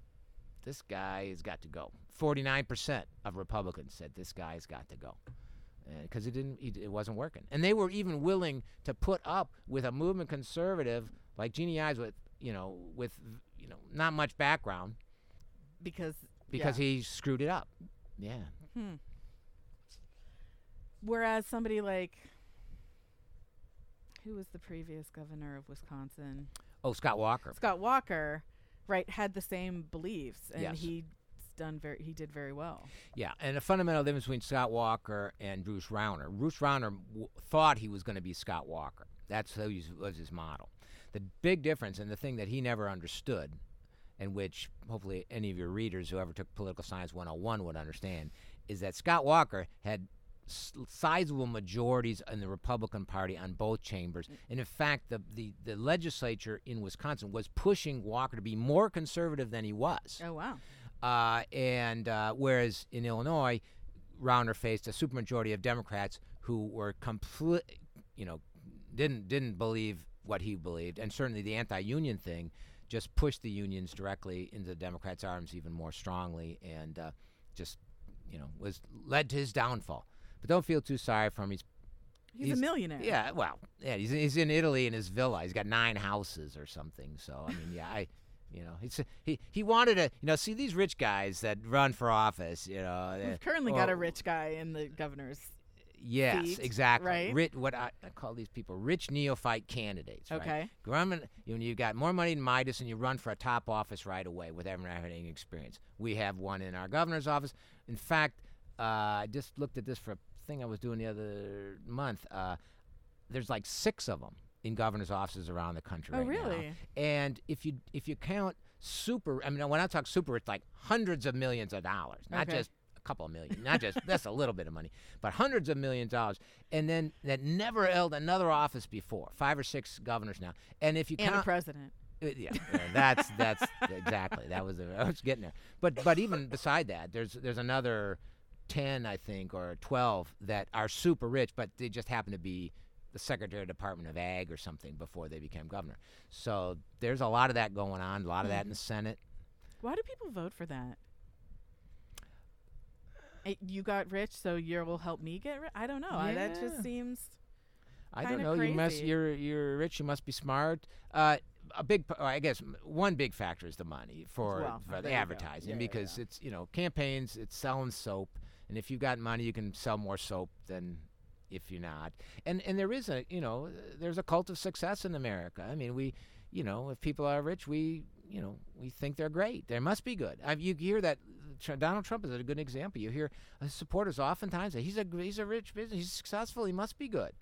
Speaker 2: this guy has got to go. Forty-nine percent of Republicans said this guy's got to go because it didn't. It, it wasn't working. And they were even willing to put up with a movement conservative like Jeanne Ives with you know with you know not much background
Speaker 1: Because
Speaker 2: because
Speaker 1: yeah.
Speaker 2: he screwed it up. Yeah.
Speaker 1: Hmm. Whereas somebody like who was the previous governor of Wisconsin?
Speaker 2: Oh, Scott Walker.
Speaker 1: Scott Walker, right, had the same beliefs and
Speaker 2: Yes.
Speaker 1: he's done very he did very well.
Speaker 2: Yeah, and a fundamental difference between Scott Walker and Bruce Rauner. Bruce Rauner w- thought he was going to be Scott Walker. That's who he was his model. The big difference, and the thing that he never understood, and which hopefully any of your readers who ever took Political Science 101 would understand, is that Scott Walker had sizable majorities in the Republican Party on both chambers. And in fact, the, the, the legislature in Wisconsin was pushing Walker to be more conservative than he was.
Speaker 1: Oh wow.
Speaker 2: Uh, and uh, whereas in Illinois, Rauner faced a supermajority of Democrats who were complete, you know, didn't didn't believe what he believed, and certainly the anti-union thing just pushed the unions directly into the Democrats' arms even more strongly, and uh, just you know was led to his downfall. But don't feel too sorry for him. He's
Speaker 1: He's,
Speaker 2: He's-
Speaker 1: a millionaire.
Speaker 2: yeah, well, yeah, he's he's in Italy in his villa. He's got nine houses or something. So I mean, yeah, I, you know, it's he he wanted to, you know, see these rich guys that run for office. You know,
Speaker 1: We've
Speaker 2: uh,
Speaker 1: currently got a rich guy in the governor's
Speaker 2: Yes,
Speaker 1: seat,
Speaker 2: exactly.
Speaker 1: right?
Speaker 2: Ri- what I, I call these people rich neophyte candidates. Right?
Speaker 1: Okay.
Speaker 2: Grumman, you know, you got more money than Midas, and you run for a top office right away without having any experience. We have one in our governor's office. In fact, uh, I just looked at this for a thing I was doing the other month. Uh, there's like six of them in governor's offices around the country
Speaker 1: Oh
Speaker 2: right now.
Speaker 1: really?
Speaker 2: And if you if you count super, I mean, when I talk super, it's like hundreds of millions of dollars, not
Speaker 1: Okay.
Speaker 2: just couple of million, not just that's a little bit of money, but hundreds of millions of dollars. And then that never held another office before, five or six governors now. And if you
Speaker 1: And a
Speaker 2: count,
Speaker 1: president.
Speaker 2: uh, yeah, that's that's exactly that was the, I was getting there. But but even beside that, there's there's another ten, I think, or twelve that are super rich, but they just happen to be the Secretary of Department of Ag or something before they became governor. So there's a lot of that going on, a lot of that in the Senate.
Speaker 1: Why do people vote for that? You got rich, so you will help me get rich. I don't know. I- That just seems.
Speaker 2: I don't
Speaker 1: Kinda
Speaker 2: know. You must. You're you're rich. You must be smart. Uh, a big, p- I guess, one big factor is the money for,
Speaker 1: Well,
Speaker 2: for the advertising
Speaker 1: Yeah, yeah,
Speaker 2: because
Speaker 1: yeah.
Speaker 2: it's you know campaigns. It's selling soap, and if you've got money, you can sell more soap than if you're not. And and there is a you know there's a cult of success in America. I mean we, you know, if people are rich, we you know we think they're great. They must be good. I, you hear that. Tr- Donald Trump is a good example. You hear his supporters oftentimes say he's a he's a rich business. He's successful. He must be good.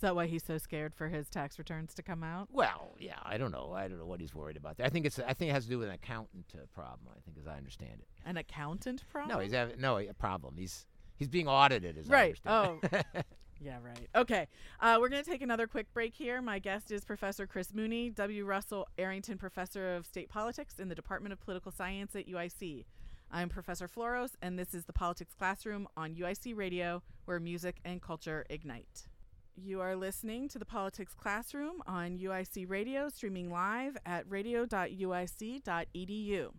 Speaker 1: Is that why he's so scared for his tax returns to come out?
Speaker 2: Well, yeah, I don't know. I don't know what he's worried about. There. I think it's. I think it has to do with an accountant uh, problem. I think, as I understand it.
Speaker 1: An accountant problem?
Speaker 2: No, he's having no a problem. He's he's being audited. As
Speaker 1: right.
Speaker 2: I understand.
Speaker 1: Oh. yeah. Right. Okay. Uh, we're going to take another quick break here. My guest is Professor Chris Mooney, W. Russell Arrington Professor of State Politics in the Department of Political Science at UIC. I'm Professor Floros, and this is the Politics Classroom on UIC Radio, where music and culture ignite. You are listening to the Politics Classroom on UIC Radio, streaming live at radio.uic.edu.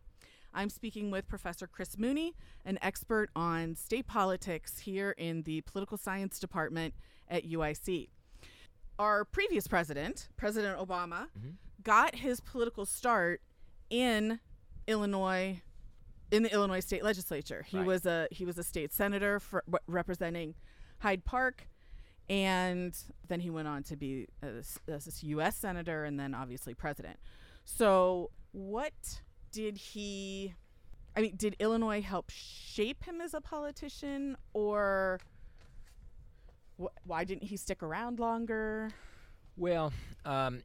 Speaker 1: I'm speaking with Professor Chris Mooney, an expert on state politics here in the Political Science Department at UIC. Our previous president, President Obama,
Speaker 2: Mhm.
Speaker 1: got his political start in Illinois in the Illinois state legislature. He
Speaker 2: Right.
Speaker 1: was a he was a state senator for representing Hyde Park and then he went on to be a, a s- U.S. senator and then obviously president. So, what did he? I mean, did Illinois help shape him as a politician, or wh- why didn't he stick around longer?
Speaker 2: Well, um,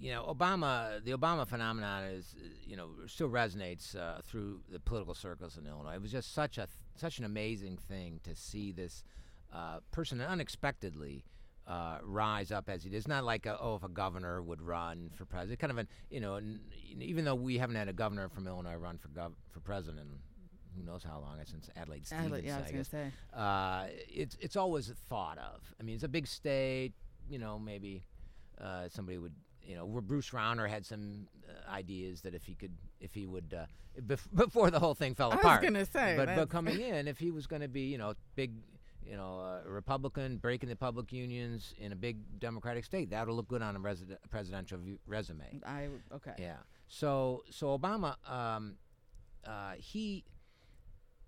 Speaker 2: you know, Obama, the Obama phenomenon is, you know, still resonates uh, through the political circles in Illinois. It was just such a such an amazing thing to see this uh, person unexpectedly uh, rise up as he did. It's not like a, oh, if a governor would run for president, kind of an, you know, n- even though we haven't had a governor from Illinois run for gov- for president. Who knows how long? It's since Adlai Stevens,
Speaker 1: Adlai- yeah, I was gonna say.
Speaker 2: uh, it's it's always thought of. I mean, it's a big state. You know, maybe uh, somebody would. You know, where Bruce Rauner had some uh, ideas that if he could, if he would, uh, bef- before the whole thing fell apart.
Speaker 1: I was gonna say,
Speaker 2: but but coming in, if he was going to be, you know, big, you know, a Republican breaking the public unions in a big Democratic state. That'll look good on a resident, presidential view, resume.
Speaker 1: I okay.
Speaker 2: Yeah. So so Obama, um, uh, he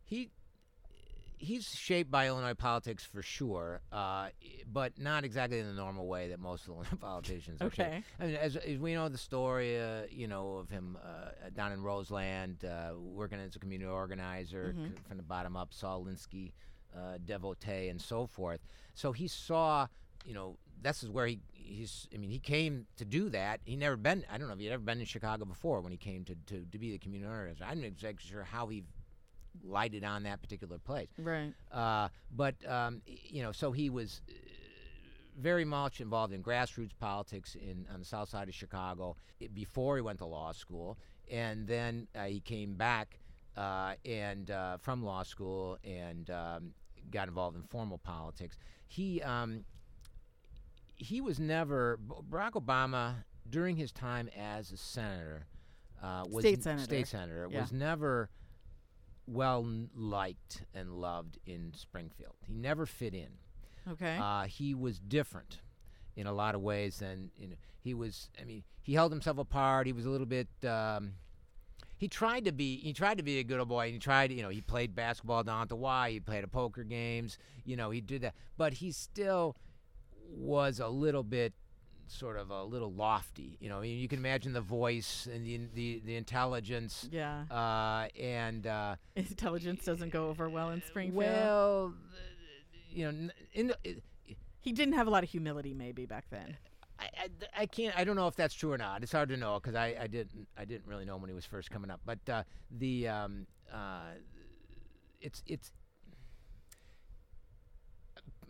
Speaker 2: he he's shaped by Illinois politics for sure, uh, but not exactly in the normal way that most Illinois politicians are shaped.
Speaker 1: Okay.
Speaker 2: I mean, as, as we know the story, uh, you know, of him uh, down in Roseland, uh, working as a community organizer
Speaker 1: Mhm.
Speaker 2: c- from the bottom up, Saul Alinsky, uh, devotee, and so forth. So he saw, you know, this is where he he's. I mean, he came to do that. He never been. I don't know if he'd ever been in Chicago before when he came to to, to be the community organizer. I'm not exactly sure how he lighted on that particular place.
Speaker 1: Right.
Speaker 2: Uh, but um, you know, so he was uh, very much involved in grassroots politics in on the south side of Chicago before he went to law school, and then uh, he came back uh, and uh, from law school and um, got involved in formal politics. He um, he was never Barack Obama during his time as a senator. Uh, was
Speaker 1: State senator.
Speaker 2: State senator
Speaker 1: Yeah.
Speaker 2: was never well liked and loved in Springfield. He never fit in.
Speaker 1: Okay.
Speaker 2: Uh, he was different in a lot of ways than you know, he was. I mean, he held himself apart. He was a little bit. Um, he tried to be. He tried to be a good old boy. And he tried. You know, he played basketball down at the Y. He played at poker games. You know, he did that. But he still was a little bit sort of a little lofty. You know, you can imagine the voice and the the, the intelligence.
Speaker 1: yeah.
Speaker 2: Uh, and uh,
Speaker 1: Intelligence doesn't go over well in Springfield.
Speaker 2: well, you know, n- in the,
Speaker 1: he didn't have a lot of humility, maybe back then.
Speaker 2: I, I, can't. I don't know if that's true or not. It's hard to know because I, I didn't I didn't really know him when he was first coming up. But uh, the um, uh, it's it's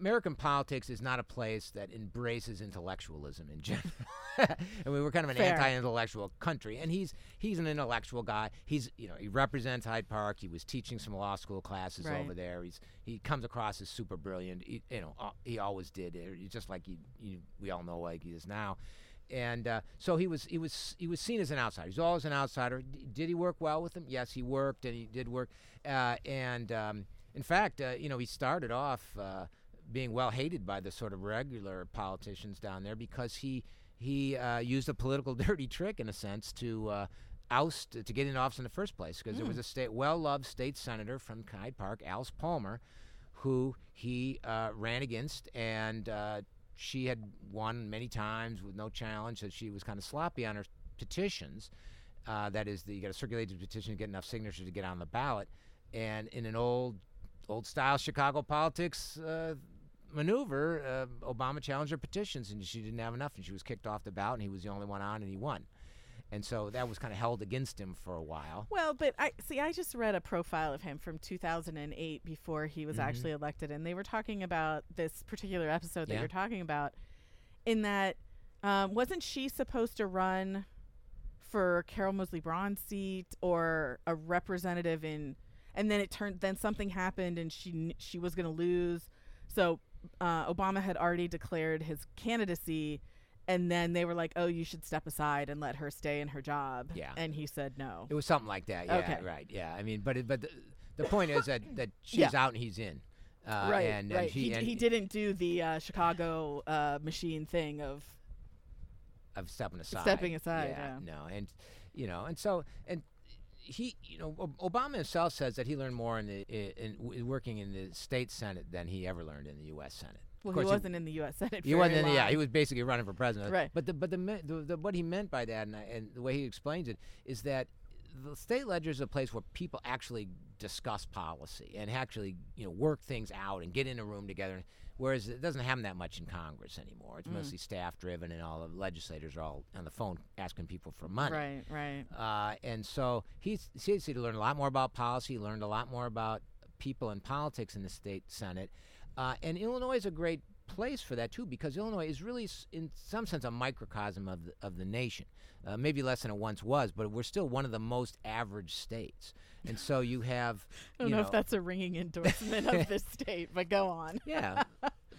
Speaker 2: American politics is not a place that embraces intellectualism in general. I mean, we're kind of an
Speaker 1: Fair.
Speaker 2: anti-intellectual country, and he's he's an intellectual guy. He's you know he represents Hyde Park. He was teaching some law school classes
Speaker 1: Right.
Speaker 2: over there. He's he comes across as super brilliant. He, you know uh, he always did. He's just like he, he we all know like he is now. And uh, so he was he was he was seen as an outsider. He's always an outsider. D- did he work well with him? Yes, he worked, and he did work. Uh, and um, in fact, uh, you know, he started off uh, being well hated by the sort of regular politicians down there because he he uh, used a political dirty trick in a sense to uh, oust to get into office in the first place because there was a state well-loved state senator from Hyde Park, Alice Palmer, who he uh, ran against and. Uh, she had won many times with no challenge, so she was kind of sloppy on her petitions. Uh, that is, the, you got to circulate the petition to get enough signatures to get on the ballot. And in an old, old style Chicago politics, uh, maneuver, uh, Obama challenged her petitions, and she didn't have enough, and she was kicked off the ballot, and he was the only one on, and he won. And so that was kind of held against him for a while.
Speaker 1: Well, but I see. I just read a profile of him from 2008 before he was
Speaker 2: Mhm.
Speaker 1: actually elected, and they were talking about this particular episode that
Speaker 2: Yeah.
Speaker 1: you're talking about. In that, um, wasn't she supposed to run for Carol Moseley Braun's seat or a representative in? And then it turned. Then something happened, and she she was going to lose. So uh, Obama had already declared his candidacy. And then they were like, "Oh, you should step aside and let her stay in her job."
Speaker 2: Yeah.
Speaker 1: And he said no.
Speaker 2: It was something like that. Yeah,
Speaker 1: Okay.
Speaker 2: right. Yeah, I mean, but it, but the, the point is that that she's
Speaker 1: Yeah.
Speaker 2: out and he's in. Uh,
Speaker 1: right,
Speaker 2: and,
Speaker 1: right.
Speaker 2: And
Speaker 1: he,
Speaker 2: and
Speaker 1: he didn't do the uh, Chicago uh, machine thing of
Speaker 2: of stepping aside.
Speaker 1: Stepping aside,
Speaker 2: Yeah,
Speaker 1: yeah.
Speaker 2: no, and you know, and so and he, you know, Obama himself says that he learned more in the in, in working in the state senate than he ever learned in the U.S. Senate.
Speaker 1: well, he wasn't in the U.S. Senate.
Speaker 2: He wasn't. in- Yeah, he was basically running for president.
Speaker 1: Right.
Speaker 2: But the but the, the, the what he meant by that, and, I, and the way he explains it, is that the state legislature is a place where people actually discuss policy and actually you know work things out and get in a room together. Whereas it doesn't happen that much in Congress anymore. It's
Speaker 1: Mm.
Speaker 2: mostly staff driven, and all the legislators are all on the phone asking people for money.
Speaker 1: Right, right.
Speaker 2: Uh, and so he's seriously to learn a lot more about policy. He learned a lot more about people and politics in the state senate. Uh, and Illinois is a great place for that too, because Illinois is really, in some sense, a microcosm of the, of the nation. Uh, maybe less than it once was, but we're still one of the most average states. And so you have,
Speaker 1: I don't
Speaker 2: you
Speaker 1: know,
Speaker 2: know,
Speaker 1: if that's a ringing endorsement of this state, but go on.
Speaker 2: yeah,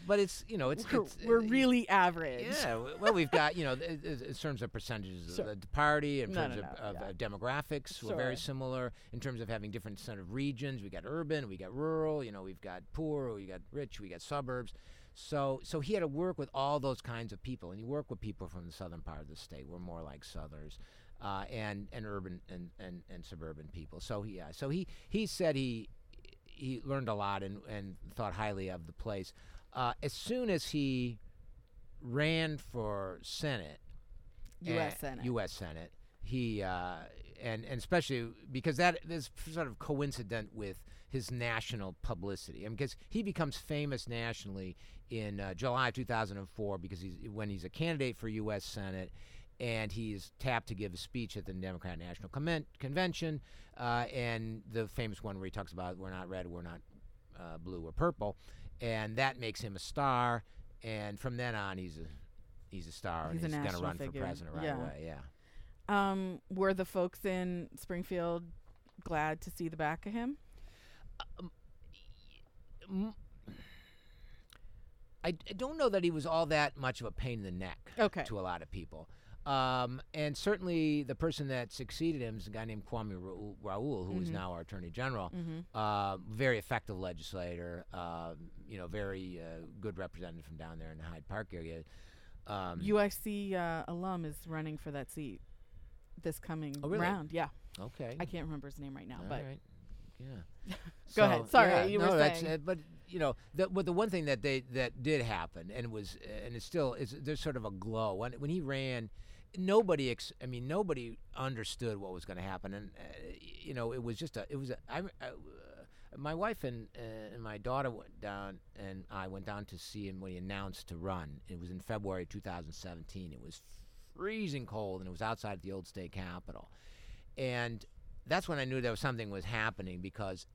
Speaker 2: but it's you know it's
Speaker 1: We're,
Speaker 2: it's,
Speaker 1: we're
Speaker 2: uh,
Speaker 1: really average.
Speaker 2: Yeah, well, we've got you know, in terms of percentages
Speaker 1: Sure.
Speaker 2: of the party, in
Speaker 1: No,
Speaker 2: terms
Speaker 1: no,
Speaker 2: of,
Speaker 1: no,
Speaker 2: of
Speaker 1: yeah.
Speaker 2: uh, demographics, we're very similar. In terms of having different sort of regions, we got urban, we got rural. You know, we've got poor, we got rich, we got suburbs. So, so he had to work with all those kinds of people, and he worked with people from the southern part of the state. We're more like Southerners, uh, and and urban and, and, and suburban people. So he, yeah, so he he said he he learned a lot and, and thought highly of the place. Uh, as soon as he ran for Senate,
Speaker 1: U.S.
Speaker 2: uh,
Speaker 1: Senate.
Speaker 2: U.S. Senate, he uh, and and especially because that is sort of coincident with his national publicity. I mean, because he becomes famous nationally in uh, July 2004 because he's when he's a candidate for U.S. Senate. And he's tapped to give a speech at the Democratic National Conven- Convention, uh, and the famous one where he talks about we're not red, we're not uh, blue or purple, and that makes him a star. And from then on, he's a he's a star,
Speaker 1: He's
Speaker 2: and he's going to run
Speaker 1: figure.
Speaker 2: for president right
Speaker 1: Yeah.
Speaker 2: away. Yeah.
Speaker 1: Um, were the folks in Springfield glad to see the back of him?
Speaker 2: M- I, I don't know that he was all that much of a pain in the neck
Speaker 1: Okay.
Speaker 2: to a lot of people. Um, and certainly the person that succeeded him is a guy named Kwame Raoul, Raoul who is
Speaker 1: Mhm.
Speaker 2: now our Attorney General.
Speaker 1: Mm-hmm.
Speaker 2: Uh, very effective legislator, uh, you know, very uh, good representative from down there in the Hyde Park area. Um,
Speaker 1: UIC uh, alum is running for that seat this coming
Speaker 2: Oh, really?
Speaker 1: round. Yeah,
Speaker 2: okay.
Speaker 1: I can't remember his name right now,
Speaker 2: All
Speaker 1: but
Speaker 2: right. Yeah.
Speaker 1: Go ahead. Sorry,
Speaker 2: yeah,
Speaker 1: you
Speaker 2: no,
Speaker 1: were
Speaker 2: that's,
Speaker 1: saying.
Speaker 2: uh, but you know, the, but the one thing that they that did happen, and it was, and it's still is there's sort of a glow when when he ran. Nobody, ex- I mean, nobody understood what was going to happen, and uh, you know, it was just a, it was a, I, I, uh, my wife and uh, and my daughter went down, and I went down to see him when he announced to run. It was in February 2017. It was freezing cold, and it was outside the old state capitol, and that's when I knew there was something was happening because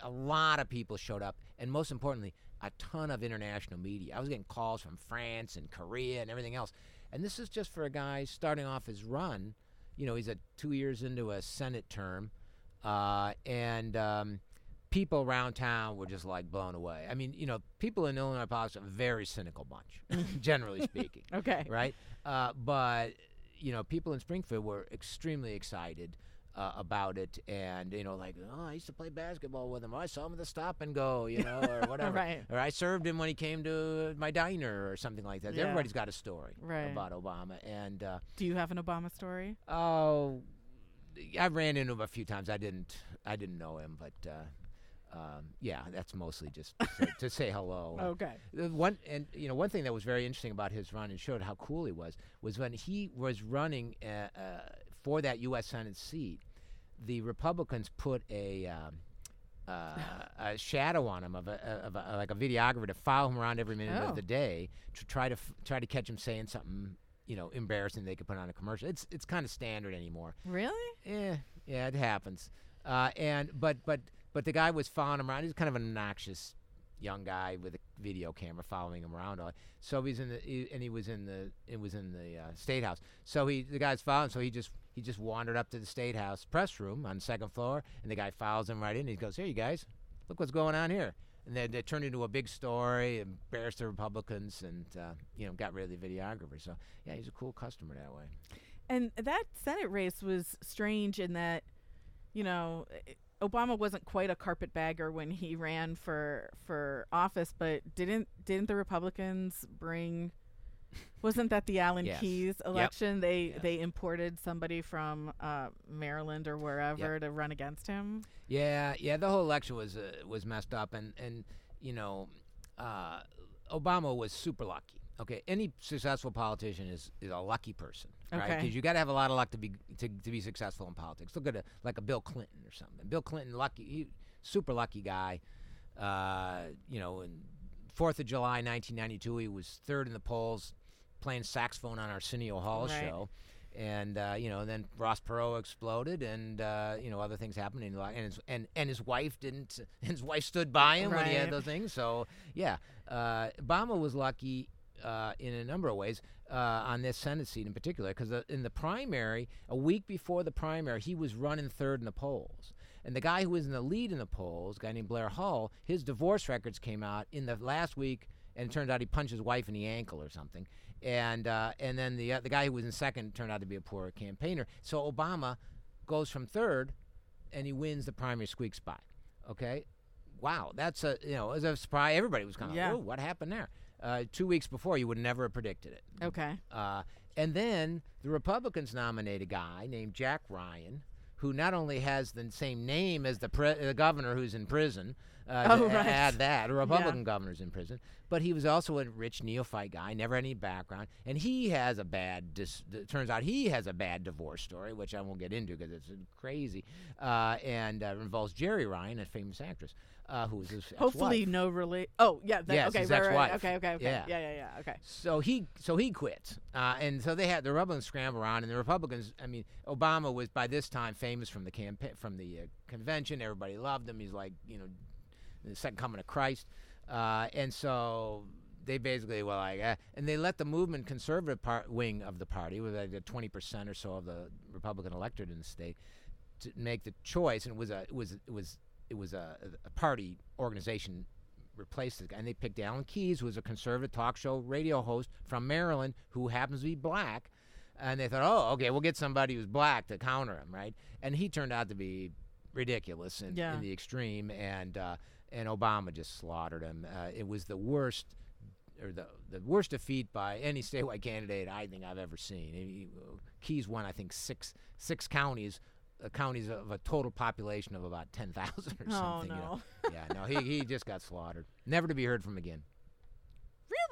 Speaker 2: a lot of people showed up, and most importantly, a ton of international media. I was getting calls from France and Korea and everything else, and this is just for a guy starting off his run. You know, he's a two years into a Senate term, uh, and um, people around town were just like blown away. I mean, you know, people in Illinois politics are a very cynical bunch, generally speaking
Speaker 1: okay.
Speaker 2: right? Uh, but you know, people in Springfield were extremely excited uh, about it, and you know, like, oh, I used to play basketball with him. Or I saw him at the stop and go, you know, or whatever.
Speaker 1: Right.
Speaker 2: Or I served him when he came to my diner or something like that.
Speaker 1: Yeah.
Speaker 2: Everybody's got a story
Speaker 1: Right.
Speaker 2: about Obama, and uh,
Speaker 1: Do you have an Obama story?
Speaker 2: oh, I ran into him a few times. I didn't, I didn't know him, but. Uh, um, yeah, that's mostly just to say, to say hello.
Speaker 1: Okay.
Speaker 2: One and you know one thing that was very interesting about his run and showed how cool he was was when he was running uh, uh, for that U.S. Senate seat, the Republicans put a um, uh, a shadow on him of a, of a like a videographer to follow him around every minute
Speaker 1: Oh.
Speaker 2: of the day to try to f- try to catch him saying something you know embarrassing they could put on a commercial. It's it's kind of standard anymore.
Speaker 1: Really?
Speaker 2: Yeah, yeah, it happens. Uh, and but but but the guy was following him around. He's kind of an obnoxious young guy with a video camera following him around. So he's in the he, and he was in the it was in the uh, state house. So he the guy's following. So he just he just wandered up to the state house press room on the second floor, and the guy follows him right in. He goes, "Here, you guys, look what's going on here." And then it turned into a big story, embarrassed the Republicans, and uh, you know got rid of the videographer. So yeah, he's a cool customer that way.
Speaker 1: And that Senate race was strange in that, you know, i- Obama wasn't quite a carpetbagger when he ran for for office, but didn't didn't the Republicans bring? Wasn't that the Alan
Speaker 2: Yes.
Speaker 1: Keyes election? They
Speaker 2: Yes.
Speaker 1: they imported somebody from uh, Maryland or wherever to run against him.
Speaker 2: Yeah, yeah. The whole election was uh, was messed up, and and you know, uh, Obama was super lucky. Okay, any successful politician is, is a lucky person, right? Because you got to have a lot of luck to be to, to be successful in politics. Look at a, like a Bill Clinton or something. Bill Clinton, lucky, he, super lucky guy. Uh, you know, in Fourth of July, 1992, he was third in the polls, playing saxophone on Arsenio Hall
Speaker 1: Right.
Speaker 2: show and uh, you know, then Ross Perot exploded, and uh, you know, other things happened, and and his, and and his wife didn't. His wife stood by him when he had those things. So yeah, uh, Obama was lucky uh, in a number of ways uh, on this Senate seat in particular, because in the primary, a week before the primary, he was running third in the polls. And the guy who was in the lead in the polls, a guy named Blair Hull, his divorce records came out in the last week, and it turned out he punched his wife in the ankle or something. And uh, and then the uh, the guy who was in second turned out to be a poor campaigner. So Obama goes from third, and he wins the primary squeak spot. Okay, wow, that's a you know it was a surprise. Everybody was kind of
Speaker 1: Yeah.
Speaker 2: what happened there?" Uh, two weeks before, you would never have predicted it.
Speaker 1: Okay.
Speaker 2: Uh, and then the Republicans nominate a guy named Jack Ryan, who not only has the same name as the, pre- the governor who's in prison. Uh,
Speaker 1: Oh, right.
Speaker 2: Add that, a Republican governor's in prison, but he was also a rich neophyte guy, never had any background, and he has a bad. Dis- it turns out he has a bad divorce story, which I won't get into because it's uh, crazy, uh, and uh, involves Jeri Ryan, a famous actress, uh, who was his
Speaker 1: Hopefully,
Speaker 2: ex-wife.
Speaker 1: no relate. Oh, yeah. That,
Speaker 2: Yes,
Speaker 1: okay.
Speaker 2: his
Speaker 1: Right, right. Okay. Okay. Okay.
Speaker 2: Yeah.
Speaker 1: Yeah. Yeah. Yeah. Okay.
Speaker 2: So he so he quit, uh, and so they had the Republicans scramble around, and the Republicans. I mean, Obama was by this time famous from the campaign from the uh, convention. Everybody loved him. He's like you know, the second coming of Christ, uh, and so they basically were like, eh, and they let the movement conservative part, wing of the party, with like the twenty percent or so of the Republican electorate in the state, to make the choice, and it was a it was it was it was a, a party organization replaced guy, and they picked Alan Keyes, who was a conservative talk show radio host from Maryland, who happens to be black. And they thought, oh, okay, we'll get somebody who's black to counter him, right? And he turned out to be ridiculous in,
Speaker 1: Yeah.
Speaker 2: in the extreme, and uh, and Obama just slaughtered him. Uh, it was the worst, or the the worst defeat by any statewide candidate I think I've ever seen. He, Keyes won, I think, six six counties. Counties of a total population of about ten thousand or
Speaker 1: Oh
Speaker 2: something. you know.
Speaker 1: no.
Speaker 2: Yeah, no, he, he just got slaughtered. Never to be heard from again.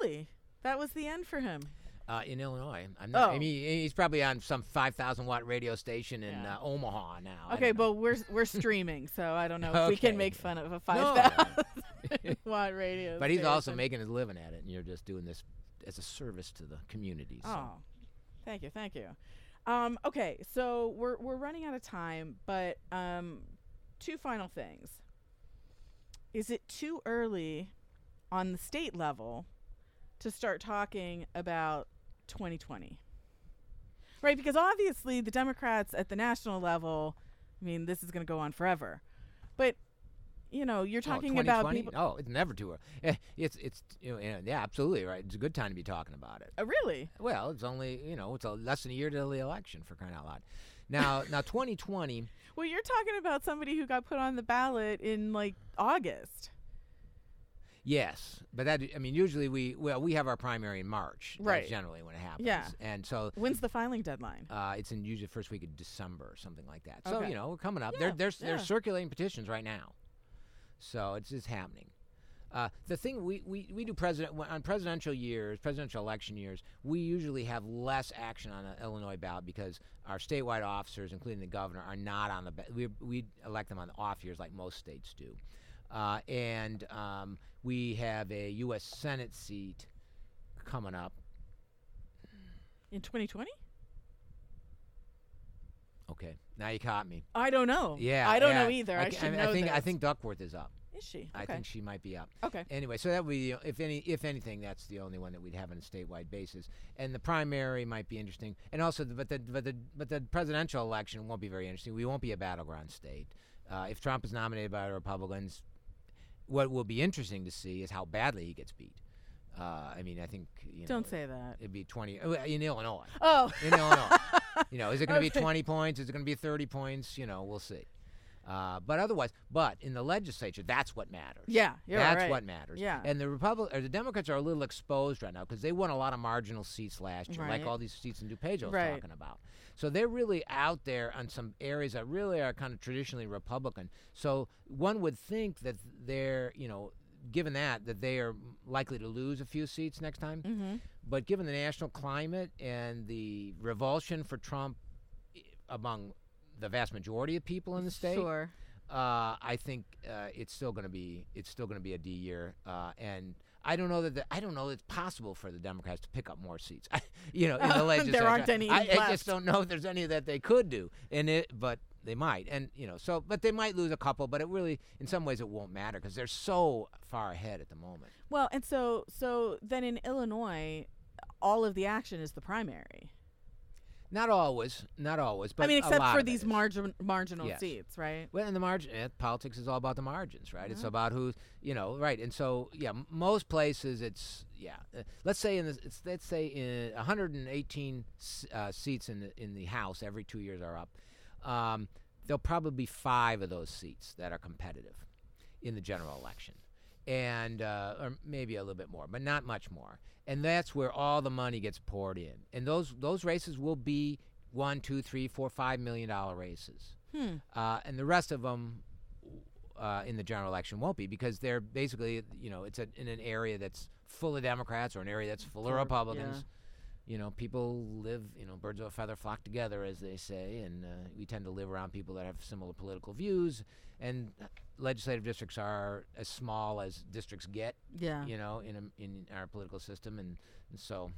Speaker 1: Really? That was the end for him.
Speaker 2: Uh, in Illinois, I'm not,
Speaker 1: oh.
Speaker 2: I mean, he's probably on some 5,000 watt radio station in
Speaker 1: Yeah.
Speaker 2: uh, Omaha now.
Speaker 1: Okay, but we're we're streaming, so I don't know if we can make fun of a
Speaker 2: No.
Speaker 1: five thousand watt radio.
Speaker 2: but he's also making his living at it, and you're just doing this as a service to the community. So.
Speaker 1: Oh, thank you, thank you. Um, okay, so we're we're running out of time, but um, two final things. Is it too early on the state level to start talking about 2020? Right, because obviously the Democrats at the national level, I mean, this is going to go on forever. But you know, you're
Speaker 2: Oh,
Speaker 1: talking about people.
Speaker 2: Oh, it's never too early. Eh, It's it's you know, yeah, yeah, absolutely right. It's a good time to be talking about it.
Speaker 1: Uh, really?
Speaker 2: Well, it's only you know it's a, less than a year to the election for crying out loud. Now now 2020.
Speaker 1: Well, you're talking about somebody who got put on the ballot in like August.
Speaker 2: Yes, but that I mean usually we well we have our primary in March. That's
Speaker 1: Right.
Speaker 2: generally when it happens.
Speaker 1: Yeah.
Speaker 2: And so
Speaker 1: When's the filing deadline?
Speaker 2: uh, it's in usually the first week of December or something like that.
Speaker 1: Okay.
Speaker 2: So you know we're coming up.
Speaker 1: Yeah,
Speaker 2: they're they're, they're circulating petitions right now, so it's just happening. Uh, the thing we, we, we do president on presidential years, presidential election years, we usually have less action on an Illinois ballot because our statewide officers, including the governor, are not on the we we elect them on the off years like most states do, uh, and um, we have a U.S. Senate seat coming up.
Speaker 1: In 2020?
Speaker 2: Okay, now you caught me.
Speaker 1: I don't know.
Speaker 2: Yeah,
Speaker 1: I don't
Speaker 2: yeah.
Speaker 1: know either. I,
Speaker 2: ca-
Speaker 1: should
Speaker 2: I,
Speaker 1: know
Speaker 2: think
Speaker 1: this.
Speaker 2: I think Duckworth is up.
Speaker 1: Is she?
Speaker 2: I think she might be up.
Speaker 1: okay.
Speaker 2: Anyway, so that would be if any if anything, that's the only one that we'd have on a statewide basis. And the primary might be interesting, and also, the, but the but the but the presidential election won't be very interesting. We won't be a battleground state. Uh, if Trump is nominated by the Republicans, what will be interesting to see is how badly he gets beat. Uh, I mean, I think you know,
Speaker 1: Don't say that.
Speaker 2: it'd be twenty uh, in Illinois.
Speaker 1: Oh.
Speaker 2: In Illinois, you know, is it going to
Speaker 1: Okay.
Speaker 2: be twenty points? Is it going to be thirty points? You know, we'll see. Uh, but otherwise, but in the legislature, that's what matters.
Speaker 1: Yeah,
Speaker 2: That's
Speaker 1: right.
Speaker 2: what matters.
Speaker 1: Yeah.
Speaker 2: And the Republic or the Democrats are a little exposed right now because they won a lot of marginal seats last year,
Speaker 1: Right.
Speaker 2: like all these seats in DuPage I was
Speaker 1: Right.
Speaker 2: talking about. So they're really out there on some areas that really are kind of traditionally Republican. So one would think that they're, you know, given that that they are likely to lose a few seats next time.
Speaker 1: Mm-hmm.
Speaker 2: But given the national climate and the revulsion for Trump among the vast majority of people in the state,
Speaker 1: Sure.
Speaker 2: uh, I think uh, it's still going to be it's still going to be a D year, uh, and I don't know that the, I don't know it's possible for the Democrats to pick up more seats. you know, in the
Speaker 1: There aren't any
Speaker 2: I, I just don't know if there's any that they could do, and it, but they might, and you know, so but they might lose a couple, but it really, in some ways, it won't matter because they're so far ahead at the moment.
Speaker 1: Well, and so so then in Illinois, all of the action is the primary.
Speaker 2: Not always, not always, but
Speaker 1: I mean, except for these margin, marginal
Speaker 2: Yes.
Speaker 1: seats, right?
Speaker 2: Well, and the margin, eh, politics is all about the margins, right? It's about who, you know, right? And so, yeah, m- most places, it's yeah. Uh, let's say in this, it's, let's say in 118 s- uh, seats in the in the House, every two years are up. Um, there'll probably be five of those seats that are competitive in the general election, and uh, or maybe a little bit more, but not much more. And that's where all the money gets poured in, and those those races will be one, two, three, four, five million dollar races
Speaker 1: Hmm.
Speaker 2: uh, and the rest of them uh, in the general election won't be because they're basically, you know, it's a, in an area that's full of Democrats or an area that's full of
Speaker 1: Full of-
Speaker 2: Republicans. You know, people live, you know, birds of a feather flock together, as they say, and uh, we tend to live around people that have similar political views. And legislative districts are as small as districts get,
Speaker 1: Yeah.
Speaker 2: you know, in a, in our political system, and, and so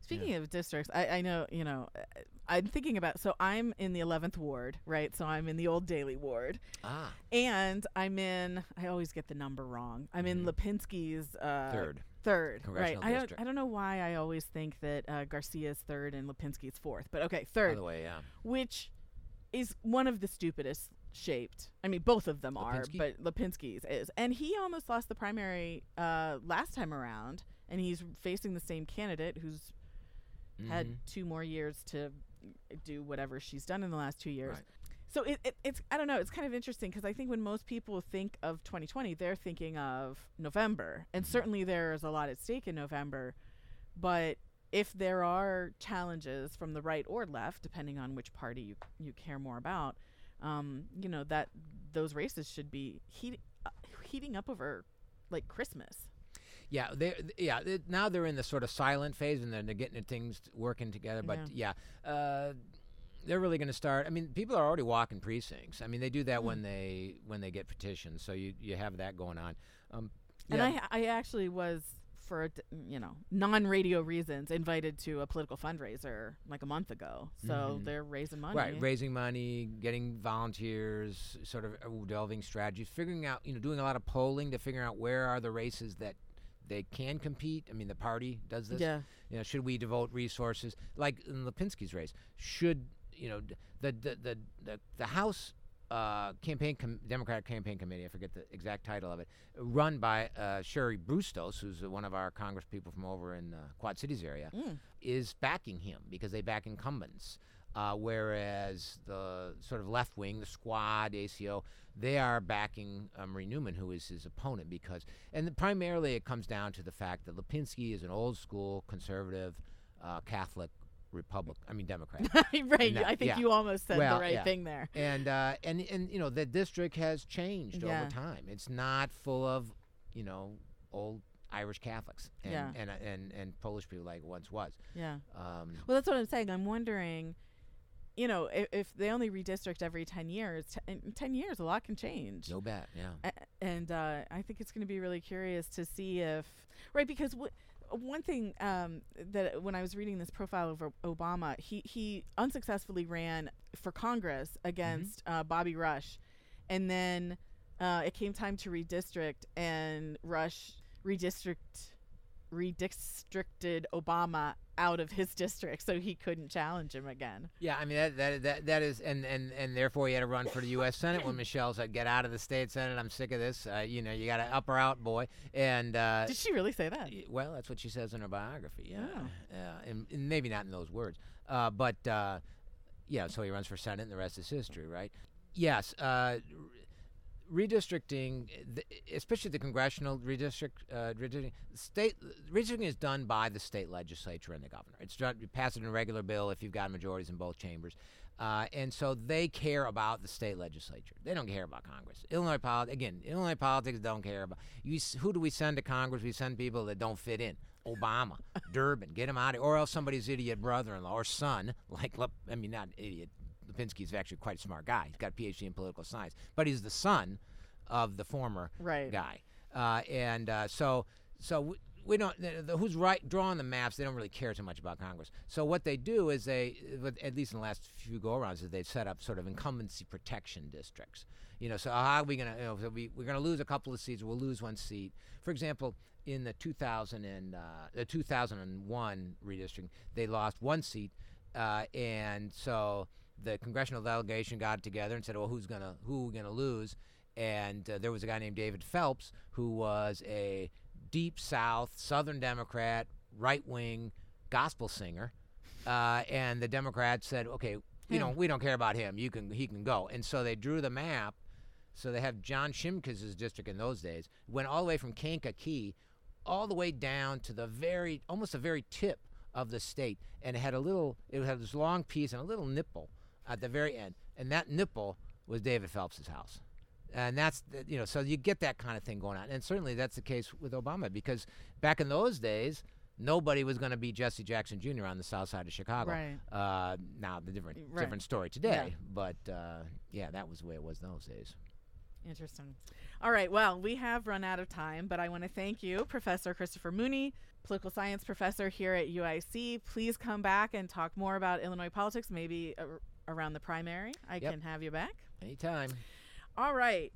Speaker 1: Speaking of districts, I, I know, you know, uh, I'm thinking about, so I'm in the 11th ward, right? So I'm in the Old Daley ward.
Speaker 2: ah,
Speaker 1: And I'm in, I always get the number wrong. I'm in
Speaker 2: Mhm.
Speaker 1: Lipinski's uh,
Speaker 2: third.
Speaker 1: Third, right? I don't. I don't know why I always think that uh, Garcia's third and Lipinski's fourth, but okay, third.
Speaker 2: By the way, yeah.
Speaker 1: which is one of the stupidest shaped. I mean, both of them are, but Lipinski's is, and he almost lost the primary uh, last time around, and he's facing the same candidate who's had
Speaker 2: Mhm.
Speaker 1: two more years to do whatever she's done in the last two years.
Speaker 2: Right.
Speaker 1: So it, it, it's I don't know. It's kind of interesting because I think when most people think of 2020, they're thinking of November, and
Speaker 2: Mhm.
Speaker 1: certainly there's a lot at stake in November. But if there are challenges from the right or left, depending on which party you you care more about, um, you know that those races should be heat, uh, heating up over like Christmas.
Speaker 2: Yeah, they yeah they, now they're in the sort of silent phase and then they're getting things working together. But yeah, uh, they're really going to start. I mean, people are already walking precincts. I mean, they do that
Speaker 1: Mm.
Speaker 2: when they when they get petitions. So you you have that going on. Um,
Speaker 1: And I I actually was for you know non-radio reasons invited to a political fundraiser like a month ago. So
Speaker 2: Mhm.
Speaker 1: they're raising money.
Speaker 2: right, raising money, getting volunteers, sort of delving strategies, figuring out you know doing a lot of polling to figure out where are the races that they can compete. I mean, the party does this.
Speaker 1: yeah.
Speaker 2: You know, should we devote resources like in Lipinski's race? Should you know the the the the, the House uh, campaign com- Democratic campaign committee? I forget the exact title of it. Run by uh, Cheri Bustos, who's one of our Congress people from over in the Quad Cities area,
Speaker 1: Mm.
Speaker 2: is backing him because they back incumbents. Uh, whereas the sort of left wing, the squad, ACO, they are backing um, Marie Newman, who is his opponent, because and primarily it comes down to the fact that Lipinski is an old school conservative uh, Catholic Republic. I mean Democrat.
Speaker 1: right. I think
Speaker 2: yeah.
Speaker 1: you almost said
Speaker 2: Well,
Speaker 1: the right
Speaker 2: yeah.
Speaker 1: thing there.
Speaker 2: and uh, and and you know the district has changed
Speaker 1: Yeah.
Speaker 2: over time. It's not full of you know, old Irish Catholics and and, and and Polish people like it once was.
Speaker 1: Yeah.
Speaker 2: Um,
Speaker 1: Well, that's what I'm saying. I'm wondering, you know, if, if they only redistrict every 10 years, t- in 10 years, a lot can change.
Speaker 2: no bet, yeah.
Speaker 1: A- and uh, I think it's going to be really curious to see if, right? Because w- one thing um, that when I was reading this profile of Obama, he he unsuccessfully ran for Congress against uh, Bobby Rush, and then uh, it came time to redistrict, and Rush redistrict redistricted Obama out of his district, so he couldn't challenge him again.
Speaker 2: Yeah, I mean that that that, that is, and, and and therefore he had to run for the U.S. Senate when Michelle said, "Get out of the state Senate. I'm sick of this. Uh, you know, you got to up or out, boy." And uh,
Speaker 1: Did she really say that?
Speaker 2: well, that's what she says in her biography. Yeah,
Speaker 1: Oh.
Speaker 2: yeah, and, and maybe not in those words, uh, but uh, yeah. So he runs for Senate, and the rest is history, right? Yes. Redistricting, especially the congressional redistrict, uh, redistricting, state redistricting is done by the state legislature and the governor. It's done, you pass it in a regular bill if you've got majorities in both chambers, uh, and so they care about the state legislature. They don't care about Congress. Illinois politics, again, Illinois politics don't care about you. Who do we send to Congress? We send people that don't fit in. Obama, Durbin, get him out of, or else somebody's idiot brother-in-law or son, like I mean, not idiot. Lipinski is actually quite a smart guy. He's got a PhD in political science, but he's the son of the former
Speaker 1: Right.
Speaker 2: guy. Uh, and uh, so, so we, we don't. The, the, who's right drawing the maps? They don't really care too much about Congress. So what they do is they, with- at least in the last few go-arounds, is they've set up sort of incumbency protection districts. You know, so how are we gonna? You know, so we we're gonna lose a couple of seats. We'll lose one seat. For example, in the 2000 and uh, the 2001 redistricting, they lost one seat, uh, and so the congressional delegation got together and said, "Well, who's gonna who are we gonna lose?" And uh, there was a guy named David Phelps who was a deep South Southern Democrat, right wing gospel singer, uh, and the Democrats said, "Okay, you know, we don't care about him. You can he can go." And so they drew the map. So they have John Shimkus' district in those days went all the way from Kankakee all the way down to the very almost the very tip of the state and it had a little it had this long piece and a little nipple at the very end and that nipple was David Phelps's house and that's the- you know so you get that kind of thing going on and certainly that's the case with Obama because back in those days nobody was going to be Jesse Jackson Jr. on the south side of Chicago
Speaker 1: Right.
Speaker 2: uh, now the different
Speaker 1: Right.
Speaker 2: different story today but uh, yeah that was the way it was those days
Speaker 1: Interesting. All right. Well, we have run out of time, but I want to thank you, Professor Christopher Mooney, political science professor here at UIC. Please come back and talk more about Illinois politics, maybe ar- around the primary. I
Speaker 2: Yep.
Speaker 1: can have you back.
Speaker 2: anytime
Speaker 1: All right.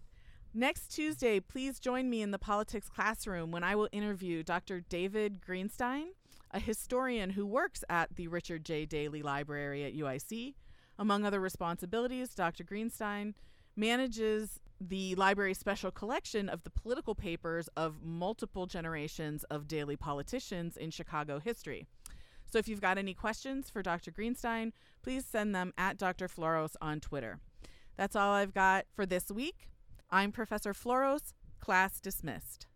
Speaker 1: Next Tuesday, please join me in the politics classroom when I will interview Dr. David Greenstein, a historian who works at the Richard J. Daley Library at UIC. Among other responsibilities, Dr. Greenstein manages the library's special collection of the political papers of multiple generations of Daley politicians in Chicago history. So if you've got any questions for Dr. Greenstein, please send them at Dr. Floros on Twitter. That's all I've got for this week. I'm Professor Floros, class dismissed.